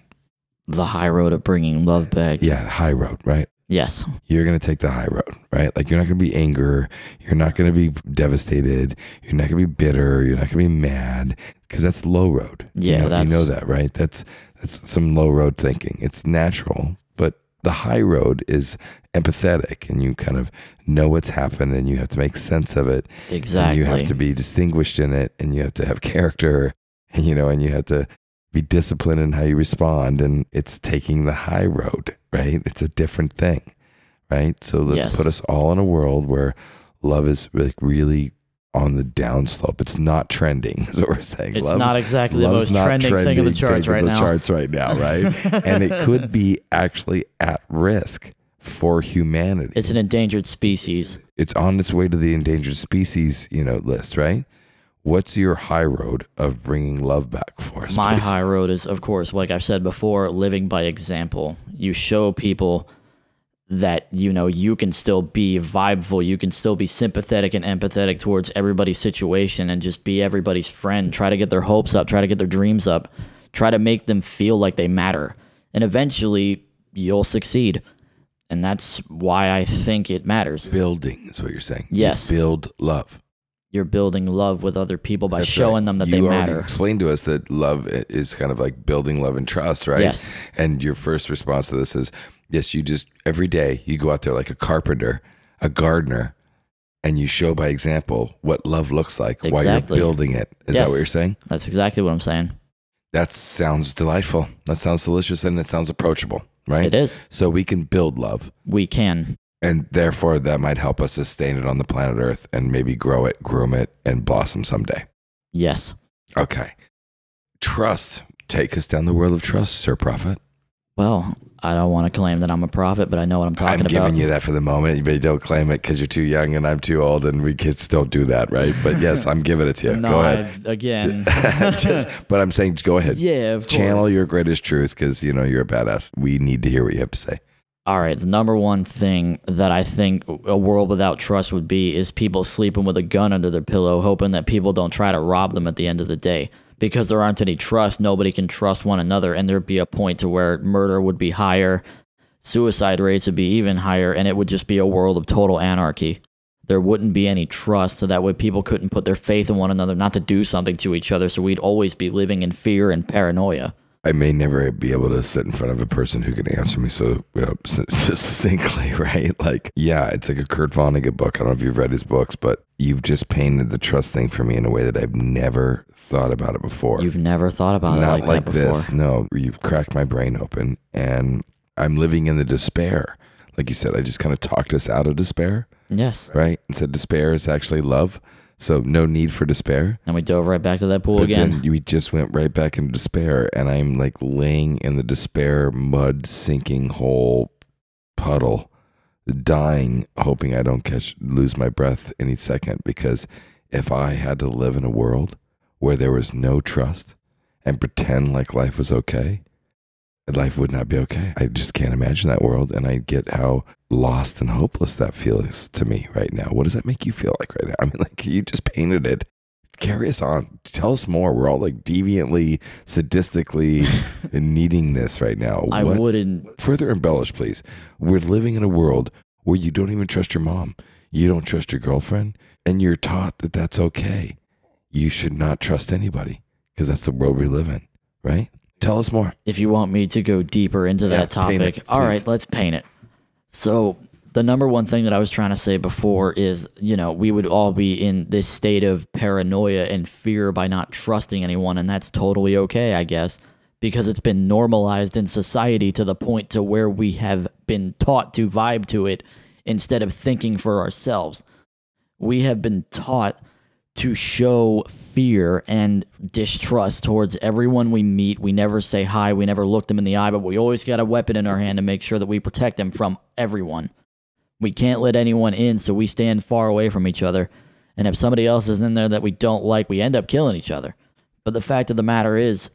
The high road of bringing love back. Yeah, high road, right? Yes. You're going to take the high road, right? Like you're not going to be anger. You're not going to be devastated. You're not going to be bitter. You're not going to be mad because that's low road. Yeah, you know, that's- you know that, right? That's that's some low road thinking. It's natural, but the high road is empathetic, and you kind of know what's happened, and you have to make sense of it. Exactly. And you have to be distinguished in it, and you have to have character, and you know, and you have to be disciplined in how you respond. And it's taking the high road, right? It's a different thing, right? So let's Yes. put us all in a world where love is like really on the downslope. It's not trending, is what we're saying. It's Love's- not exactly the most not trending thing in the charts right the now. charts right now, right? and it could be actually at risk for humanity It's an endangered species. it's on its way to the endangered species, you know, list, right? What's your high road of bringing love back for us? My please? high road is, of course, like I've said before, living by example. You show people that you know you can still be vibeful, you can still be sympathetic and empathetic towards everybody's situation, and just be everybody's friend. Try to get their hopes up, try to get their dreams up, try to make them feel like they matter, and eventually you'll succeed. And that's why I think it matters. building is what you're saying. You Yes. build love. You're building love with other people by That's showing right. them that you they matter. explained to us that love is kind of like building love and trust, right? Yes. And your first response to this is, yes, you just every day you go out there like a carpenter, a gardener, and you show by example what love looks like exactly. while you're building it. Is that what you're saying? That's exactly what I'm saying. That sounds delightful. That sounds delicious and it sounds approachable, right? It is. So we can build love. We can. And therefore, that might help us sustain it on the planet Earth and maybe grow it, groom it, and blossom someday. Yes. Okay. Trust. Take us down the world of trust, Sir Prophet. Well, I don't want to claim that I'm a prophet, but I know what I'm talking about. I'm about. giving you that for the moment, You but don't claim it because you're too young and I'm too old, and we kids don't do that, right? But yes, I'm giving it to you. no, go ahead. I- again. Just, but I'm saying, go ahead. yeah, Channel your greatest truth because you know you're a badass. We need to hear what you have to say. All right, the number one thing that I think a world without trust would be is people sleeping with a gun under their pillow, hoping that people don't try to rob them at the end of the day. Because there aren't any trust, nobody can trust one another, and there'd be a point to where murder would be higher, suicide rates would be even higher, and it would just be a world of total anarchy. There wouldn't be any trust, so that way people couldn't put their faith in one another not to do something to each other, so we'd always be living in fear and paranoia. I may never be able to sit in front of a person who can answer me so you know, succinctly, right? Like, yeah, it's like a Kurt Vonnegut book. I don't know if you've read his books, but you've just painted the trust thing for me in a way that I've never thought about it before. You've never thought about Not it like, like, that before. this. No, you've cracked my brain open, and I'm living in the despair. Like you said, I just kind of talked us out of despair, Yes. right? And said despair is actually love. So no need for despair. And we dove right back to that pool But again. then we just went right back into despair, and I'm like laying in the despair mud sinking hole puddle, dying, hoping I don't catch lose my breath any second. Because if I had to live in a world where there was no trust and pretend like life was okay, life would not be okay. I just can't imagine that world, and I get how lost and hopeless that feels to me right now. What does that make you feel like right now? I mean, like you just painted it carry us on. Tell us more. We're all like deviantly, sadistically needing this right now. I What- wouldn't. Further embellish, please. We're living in a world where you don't even trust your mom. You don't trust your girlfriend, and you're taught that that's okay. You should not trust anybody because that's the world we live in, right? Tell us more. If you want me to go deeper into Yeah, that topic, it, all right, let's paint it. So, the number one thing that I was trying to say before is, you know, we would all be in this state of paranoia and fear by not trusting anyone, and that's totally okay, I guess, because it's been normalized in society to the point to where we have been taught to vibe to it instead of thinking for ourselves. We have been taught to show fear and distrust towards everyone we meet. We never say hi, we never look them in the eye, but we always got a weapon in our hand to make sure that we protect them from everyone. We can't let anyone in, so we stand far away from each other. And if somebody else is in there that we don't like, we end up killing each other. But the fact of the matter is,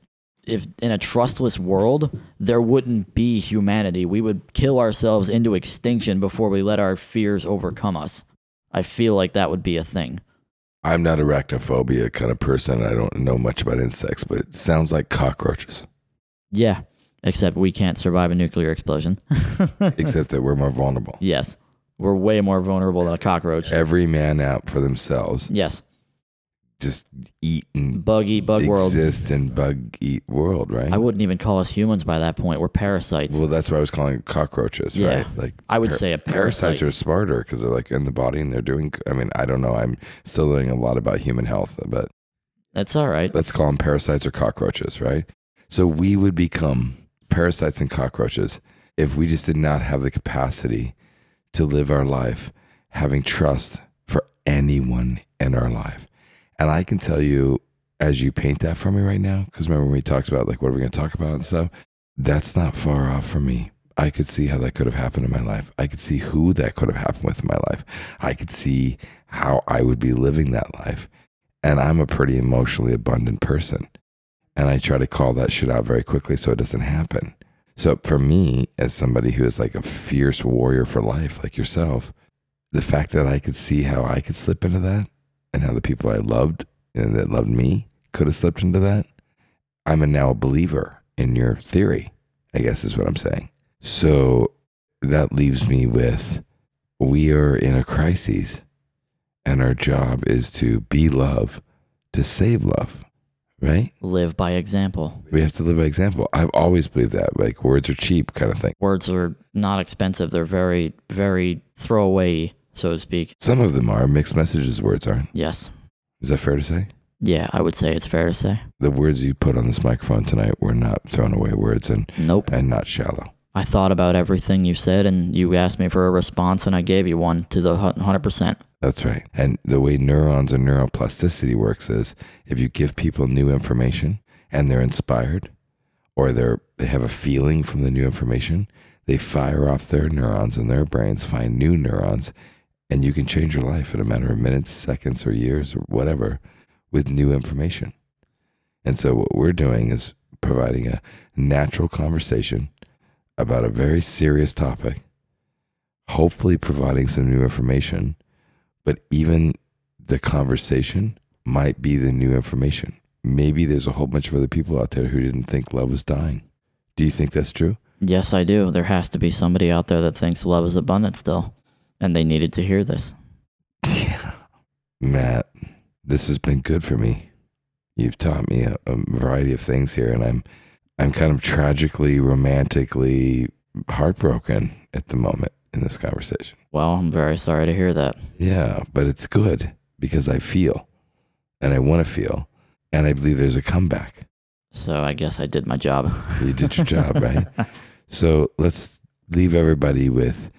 if in a trustless world, there wouldn't be humanity. We would kill ourselves into extinction before we let our fears overcome us. I feel like that would be a thing. I'm not arachnophobia kind of person. I don't know much about insects, but it sounds like cockroaches, Yeah, except we can't survive a nuclear explosion. except that we're more vulnerable. yes, we're way more vulnerable than a cockroach. Every man out for themselves. Yes, just eat and bug eat bug world. exist in bug eat world, right? I wouldn't even call us humans by that point. We're parasites. well, that's why I was calling cockroaches, Yeah. right? Like I would par- say a parasites are smarter because they're like in the body and they're doing. I mean, I don't know. I'm still learning a lot about human health, but That's all right. let's call them parasites or cockroaches, right? So we would become parasites and cockroaches if we just did not have the capacity to live our life having trust for anyone in our life. And I can tell you, as you paint that for me right now, because remember when we talked about like what are we going to talk about and stuff, that's not far off from me. I could see how that could have happened in my life. I could see who that could have happened with in my life. I could see how I would be living that life. And I'm a pretty emotionally abundant person. And I try to call that shit out very quickly so it doesn't happen. So for me, as somebody who is like a fierce warrior for life, like yourself, the fact that I could see how I could slip into that and how the people I loved and that loved me could have slipped into that, I'm a now a believer in your theory, I guess is what I'm saying. So that leaves me with we are in a crisis and our job is to be love, to save love, right? Live by example. We have to live by example. I've always believed that, like words are cheap kind of thing. Words are not expensive. They're very, very throwaway, so to speak. Some of them are mixed messages, words aren't. Yes. Is that fair to say? Yeah, I would say it's fair to say. The words you put on this microphone tonight were not thrown away words and, Nope. and not shallow. I thought about everything you said, and you asked me for a response, and I gave you one to the 100%. That's right. And the way neurons and neuroplasticity works is if you give people new information and they're inspired or they're they have a feeling from the new information, they fire off their neurons and their brains, find new neurons, and you can change your life in a matter of minutes, seconds, or years, or whatever, with new information. And so what we're doing is providing a natural conversation about a very serious topic, hopefully providing some new information but even the conversation might be the new information. Maybe there's a whole bunch of other people out there who didn't think love was dying. Do you think that's true? Yes, I do. There has to be somebody out there that thinks love is abundant still, and they needed to hear this. Yeah. Matt, this has been good for me. You've taught me a, a variety of things here, and I'm I'm kind of tragically, romantically heartbroken at the moment in this conversation. Well, I'm very sorry to hear that. Yeah, but it's good because I feel and I want to feel, and I believe there's a comeback. So I guess I did my job. You did your job, right? So let's leave everybody with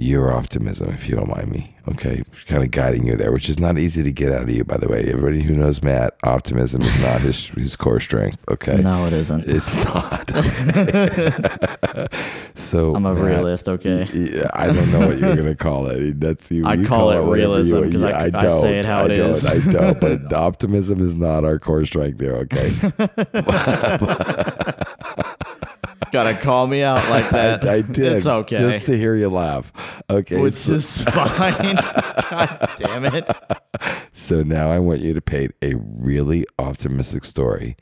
your optimism, if you don't mind me. Okay. Kind of guiding you there, which is not easy to get out of you, by the way. Everybody who knows Matt, optimism is not his, his core strength. Okay. No, it isn't. It's not. so I'm a Matt, realist, okay? Yeah, I don't know what you're gonna call it. That's you. I you call it realism 'cause I- yeah, I don't. say it how I it don't, is. I don't. But optimism is not our core strength there. Okay. Gotta call me out like that. I, I did. It's okay. Just to hear you laugh. Okay. Which so, is fine. God damn it. so now I want you to paint a really optimistic story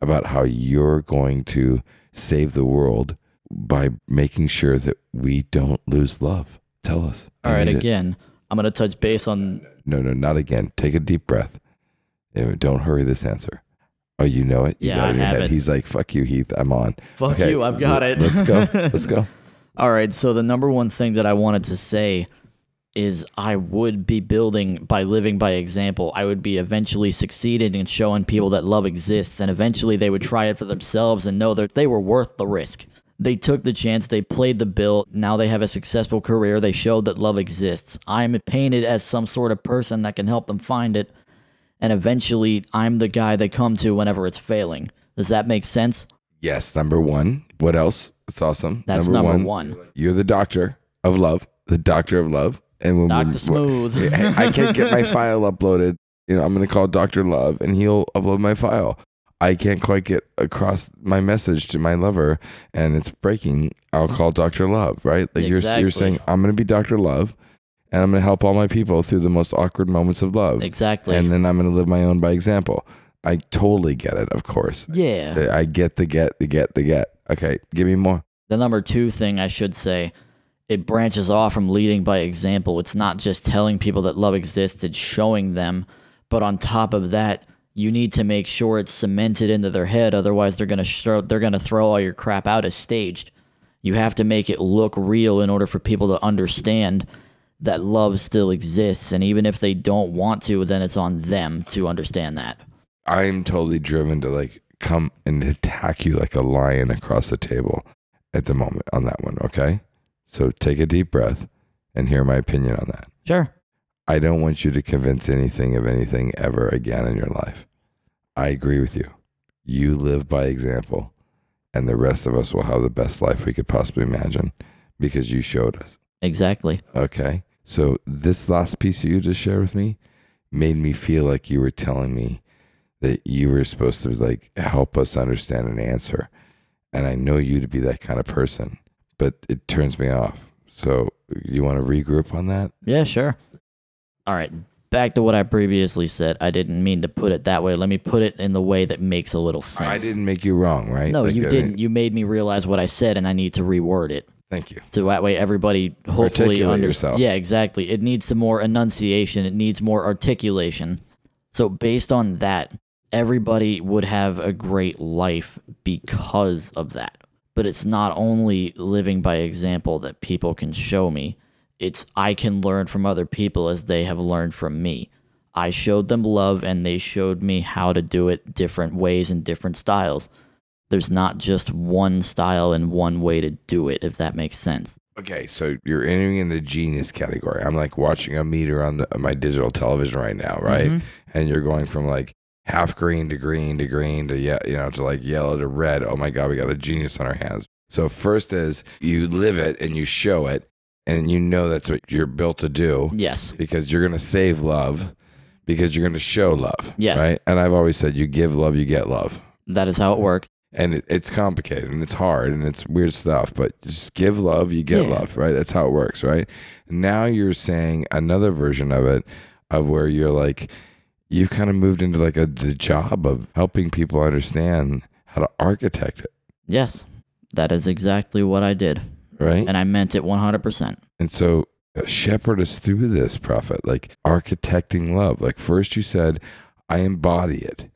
about how you're going to save the world by making sure that we don't lose love. Tell us. All right, need it. again, I'm gonna touch base on. No, no, not again. Take a deep breath. Eh, Don't hurry this answer. Oh, you know it. You Yeah, got I it your have it. He's like, "Fuck you, Heath. I'm on." Fuck Okay, you, I've got it. Let's go. Let's go. All right, so the number one thing that I wanted to say is I would be building by living by example. I would be eventually succeeding in showing people that love exists, and eventually they would try it for themselves and know that they were worth the risk. They took the chance, they played the bill, now they have a successful career, they showed that love exists. I'm painted as some sort of person that can help them find it, and eventually I'm the guy they come to whenever it's failing. Does that make sense? Yes, number one. What else? It's awesome. That's number one. You're the doctor of love, the doctor of love. And when Dr. we- Smooth. I I can't get my file uploaded, you know, I'm going to call Doctor Love, and he'll upload my file. I can't quite get across my message to my lover, and it's breaking. I'll call Doctor Love, right? Like you're Exactly. you're saying, I'm going to be Doctor Love, and I'm going to help all my people through the most awkward moments of love, Exactly. and then I'm going to live my own by example. I totally get it, of course. yeah. I get the get, the get, the get. Okay, give me more. The number two thing I should say, it branches off from leading by example. It's not just telling people that love exists, it's showing them. But on top of that, you need to make sure it's cemented into their head. Otherwise, they're gonna show, they're gonna throw all your crap out as staged. You have to make it look real in order for people to understand that love still exists. And even if they don't want to, then it's on them to understand that. I'm totally driven to like come and attack you like a lion across the table at the moment on that one. Okay. So take a deep breath and hear my opinion on that. Sure. I don't want you to convince anything of anything ever again in your life. I agree with you. You live by example, and the rest of us will have the best life we could possibly imagine because you showed us. Exactly. Okay. So this last piece you just shared with me made me feel like you were telling me that you were supposed to like help us understand an answer. And I know you to be that kind of person, but it turns me off. So you want to regroup on that? Yeah, sure. All right. Back to what I previously said. I didn't mean to put it that way. Let me put it in the way that makes a little sense. I didn't make you wrong, right? No, Like, you I didn't. mean, You made me realize what I said, and I need to reword it. Thank you. So that way, everybody hopefully Articulate under- yourself. Yeah, exactly. It needs some more enunciation. It needs more articulation. So based on that, everybody would have a great life because of that. But it's not only living by example that people can show me. It's I can learn from other people as they have learned from me. I showed them love and they showed me how to do it different ways and different styles. There's not just one style and one way to do it, if that makes sense. Okay, so you're entering in the genius category. I'm like watching a meter on, the, on my digital television right now, right? Mhm. And you're going from like half green to green to green to yeah, you know, to like yellow to red. Oh my god, we got a genius on our hands. So first is you live it and you show it, and you know that's what you're built to do Yes. because you're gonna save love, because you're gonna show love. Yes. Right. And I've always said you give love, you get love. That is how it works. And it, it's complicated and it's hard and it's weird stuff but just give love you get Yeah. love right that's how it works right now you're saying another version of it of where you're like you've kind of moved into like a the job of helping people understand how to architect it Yes. That is exactly what I did. right And I meant it 100%. and so uh, shepherd us through this prophet like architecting love like first you said i embody it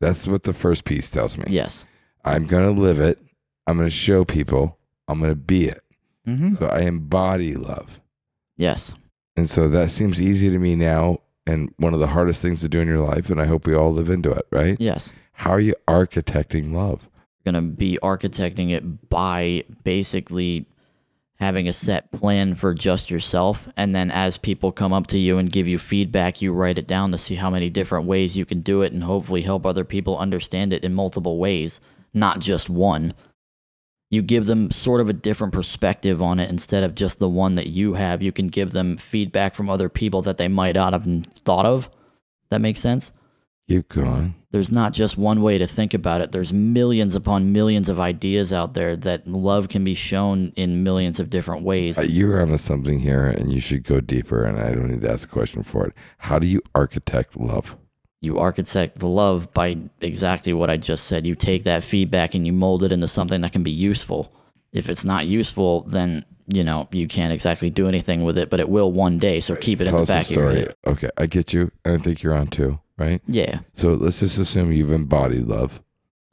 that's what the first piece tells me Yes. I'm gonna live it i'm gonna show people i'm gonna be it Mm-hmm. So I embody love. Yes. And so that seems easy to me now and one of the hardest things to do in your life. And I hope we all live into it, right? Yes. How are you architecting love? Going to be architecting it by basically having a set plan for just yourself. And then as people come up to you and give you feedback, you write it down to see how many different ways you can do it and hopefully help other people understand it in multiple ways, not just one. You give them sort of a different perspective on it instead of just the one that you have. You can give them feedback from other people that they might not have thought of. That makes sense? Keep going. there's not just one way to think about it. There's millions upon millions of ideas out there that love can be shown in millions of different ways. Uh, You're onto something here and you should go deeper. And I don't need to ask a question for it. How do you architect love? You architect the love by exactly what I just said. You take that feedback and you mold it into something that can be useful. If it's not useful, then you know you can't exactly do anything with it, but it will one day. So keep it in Tell the us a back of your story. head. Okay, I get you. And I think you're on too, right? Yeah. So let's just assume you've embodied love.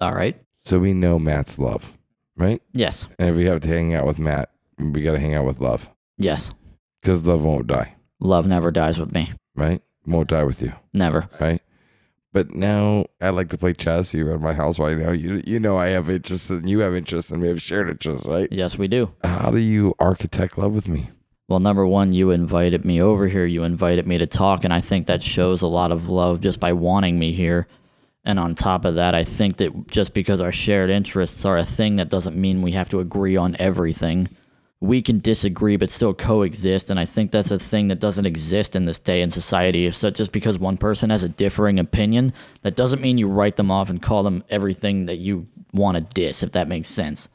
All right. So we know Matt's love, right? Yes. And if we have to hang out with Matt, we got to hang out with love Yes. because love won't die, Love never dies with me. right? Won't die with you. Never. right? But now I like to play chess. You're at my house right now. You you know I have interests and you have interests and we have shared interests, right? Yes, we do. How do you architect love with me? Well, number one, you invited me over here. You invited me to talk, and I think that shows a lot of love just by wanting me here. And on top of that, I think that just because our shared interests are a thing, that doesn't mean we have to agree on everything. We can disagree, but still coexist. And I think that's a thing that doesn't exist in this day in society. So just because one person has a differing opinion, that doesn't mean you write them off and call them everything that you want to diss, if that makes sense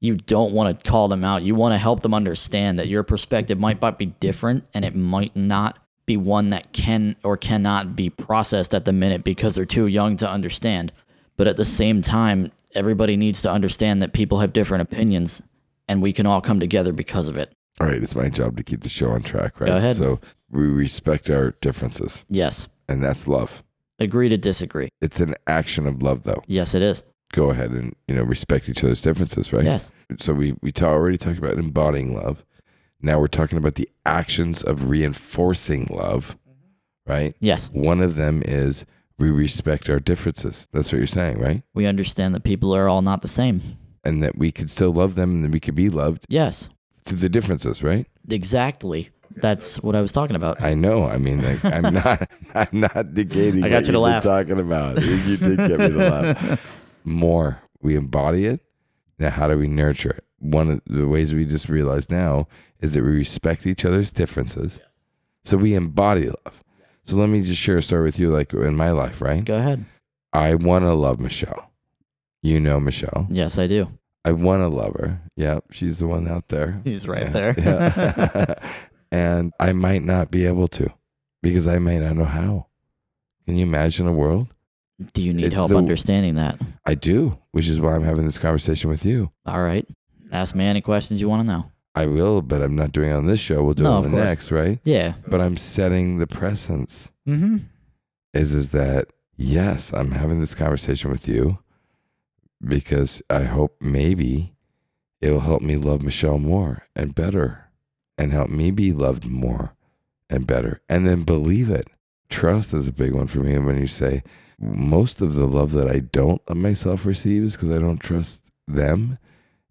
you don't want to call them out. You want to help them understand that your perspective might be different and it might not be one that can or cannot be processed at the minute because they're too young to understand. But at the same time, everybody needs to understand that people have different opinions and we can all come together because of it. All right, it's my job to keep the show on track, right? Go ahead. So we respect our differences, Yes. and that's love. Agree to disagree. It's an action of love, though. Yes, it is. Go ahead and you know respect each other's differences, right? Yes. So we we ta- already talked about embodying love. Now we're talking about the actions of reinforcing love, mm-hmm. right? Yes. One of them is we respect our differences. That's what you're saying, right? We understand that people are all not the same. And that we could still love them and that we could be loved Yes. through the differences, right? Exactly. That's what I was talking about. I know. I mean, like, I'm not. I'm not negating. I got what you to laugh. Talking about you did get me to laugh. More, we embody it. Now, how do we nurture it? One of the ways we just realized now is that we respect each other's differences. So we embody love. So let me just share a story with you, like in my life, right? Go ahead. I want to love Michelle. You know Michelle. Yes, I do. I want to love her. Yeah, she's the one out there. He's right Yeah, there. yeah. and I might not be able to because I may not know how. Can you imagine a world? do you need It's help the- understanding that? I do, which is why I'm having this conversation with you. All right. Ask me any questions you want to know. I will, but I'm not doing it on this show. We'll do No, it on the course. next, right? Yeah. But I'm setting the presence. Mm-hmm. Is is that yes, I'm having this conversation with you because I hope maybe it'll help me love Michelle more and better and help me be loved more and better. And then believe it. Trust is a big one for me. And when you say most of the love that I don't of myself receive is because I don't trust them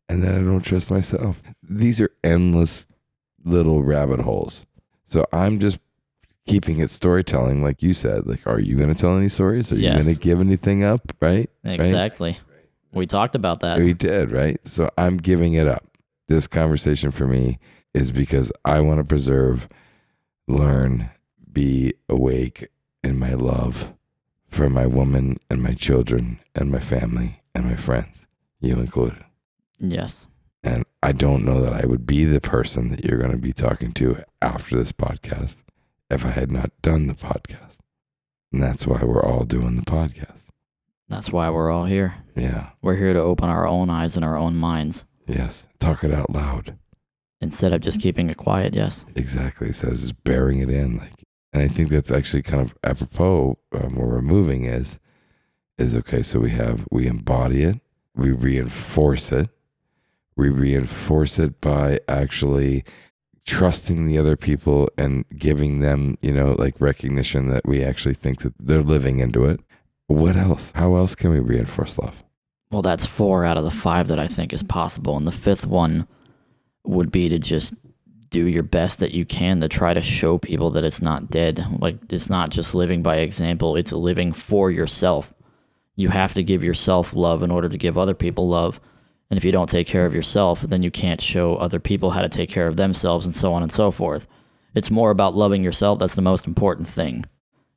and then I don't trust myself. These are endless little rabbit holes. So I'm just keeping it storytelling, like you said. Like, are you going to tell any stories? Are Yes. you going to give anything up? Right? Exactly. We talked about that. We did, right? So I'm giving it up. This conversation for me is because I want to preserve, learn, be awake in my love for my woman and my children and my family and my friends, you included. Yes. And I don't know that I would be the person that you're going to be talking to after this podcast if I had not done the podcast. And that's why we're all doing the podcast. That's why we're all here. Yeah. We're here to open our own eyes and our own minds Yes. Talk it out loud. instead of just keeping it quiet. Yes. Exactly. It says just bearing it in. Like, and I think that's actually kind of apropos. Um, what we're moving is, is okay. So we have we embody it, we reinforce it, we reinforce it by actually trusting the other people and giving them, you know, like recognition that we actually think that they're living into it. What else? How else can we reinforce love? Well, that's four out of the five that I think is possible. And the fifth one would be to just do your best that you can to try to show people that it's not dead. Like, it's not just living by example, it's living for yourself. You have to give yourself love in order to give other people love. And if you don't take care of yourself, then you can't show other people how to take care of themselves and so on and so forth. It's more about loving yourself. That's the most important thing,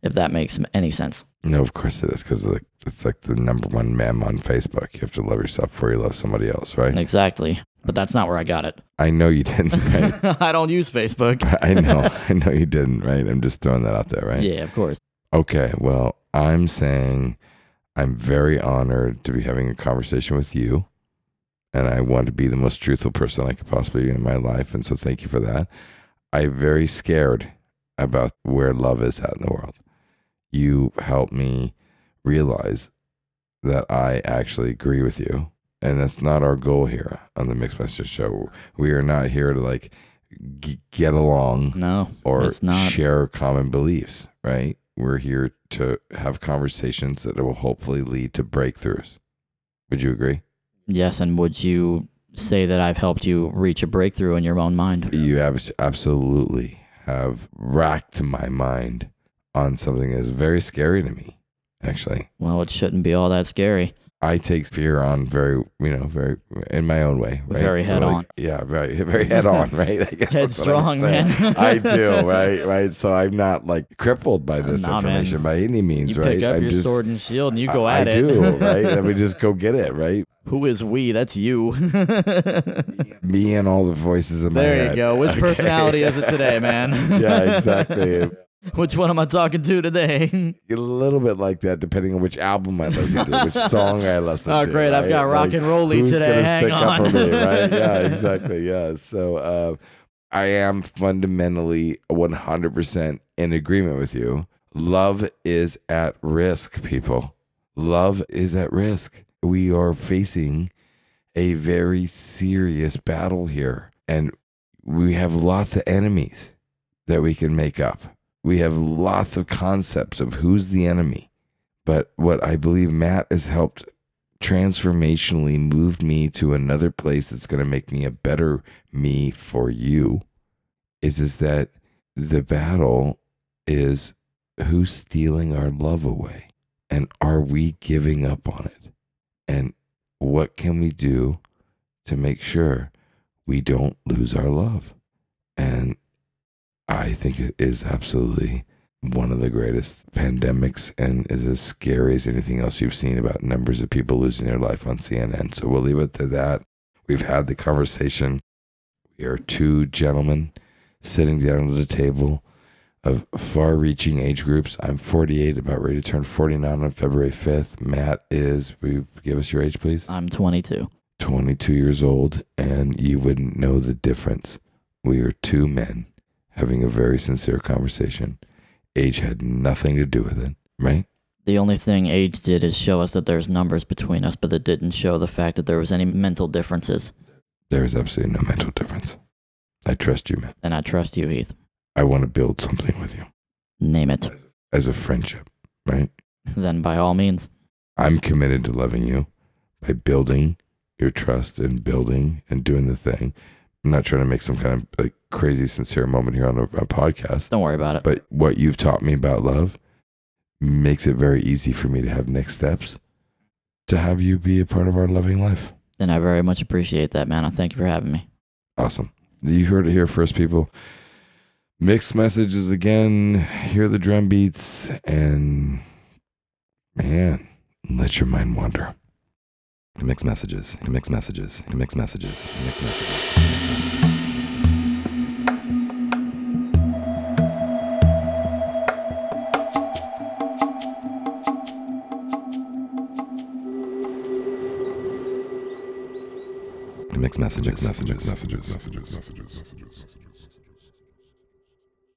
if that makes any sense. No, of course it is because like, it's like the number one mem on Facebook. You have to love yourself before you love somebody else, right? Exactly. But that's not where I got it. I know you didn't, right? I don't use Facebook. I know, I know you didn't, right? I'm just throwing that out there, right? Yeah, of course. Okay, well, I'm saying I'm very honored to be having a conversation with you. And I want to be the most truthful person I could possibly be in my life. And so thank you for that. I'm very scared about where love is at in the world. You helped me realize that I actually agree with you. And that's not our goal here on the Mixed Message Show. We are not here to like g- get along No, or share common beliefs, right? We're here to have conversations that will hopefully lead to breakthroughs. Would you agree? Yes, and would you say that I've helped you reach a breakthrough in your own mind? You have absolutely have racked my mind on something that's very scary to me, actually. Well, it shouldn't be all that scary. I take fear on very, you know, very in my own way, right? Very head on. Yeah, very, very head on, right? I guess that's what Headstrong, man. I do, right, right. So I'm not like crippled by this Nah, man. information by any means, You right? pick up I'm your just, sword and shield and you go I, at I it. do, right? Let me just go get it, right? Who is we? That's you. Me and all the voices in my there head. you go. Which Okay. personality is it today, man? yeah, exactly. Which one am I talking to today? A little bit like that, depending on which album I listen to, which song I listen Oh, to. Oh, great. I've got rock Like, and rolly who's today. gonna Hang stick on. up for me, right? Yeah, exactly. Yeah. So uh, I am fundamentally 100% in agreement with you. Love is at risk, people. Love is at risk. We are facing a very serious battle here, and we have lots of enemies that we can make up. We have lots of concepts of who's the enemy. But what I believe Matt has helped transformationally moved me to another place that's going to make me a better me for you is is that the battle is who's stealing our love away and are we giving up on it and what can we do to make sure we don't lose our love and i think it is absolutely one of the greatest pandemics and is as scary as anything else you've seen about numbers of people losing their life on CNN. So we'll leave it to that. We've had the conversation. We are two gentlemen sitting down at a table of far reaching age groups. I'm 48, about ready to turn 49 on February 5th. Matt is, will you give us your age, please? I'm 22. 22 years old, and you wouldn't know the difference. We are two men having a very sincere conversation. Age had nothing to do with it, right? The only thing age did is show us that there's numbers between us, but it didn't show the fact that there was any mental differences. There is absolutely no mental difference. I trust you, man. And I trust you, Heath. I want to build something with you Name it. as a friendship, right? Then by all means. I'm committed to loving you by building your trust and building and doing the thing. I'm not trying to make some kind of like crazy sincere moment here on a, a podcast, Don't worry about it. but what you've taught me about love makes it very easy for me to have next steps to have you be a part of our loving life. and I very much appreciate that, man. I thank you for having me. Awesome. You heard it here first, people. Mixed messages again. Hear the drum beats and man, let your mind wander. Mixed messages. Mixed messages. Mixed messages. Mixed messages. Mixed messages. Messages. Messages. Messages. Messages. Messages.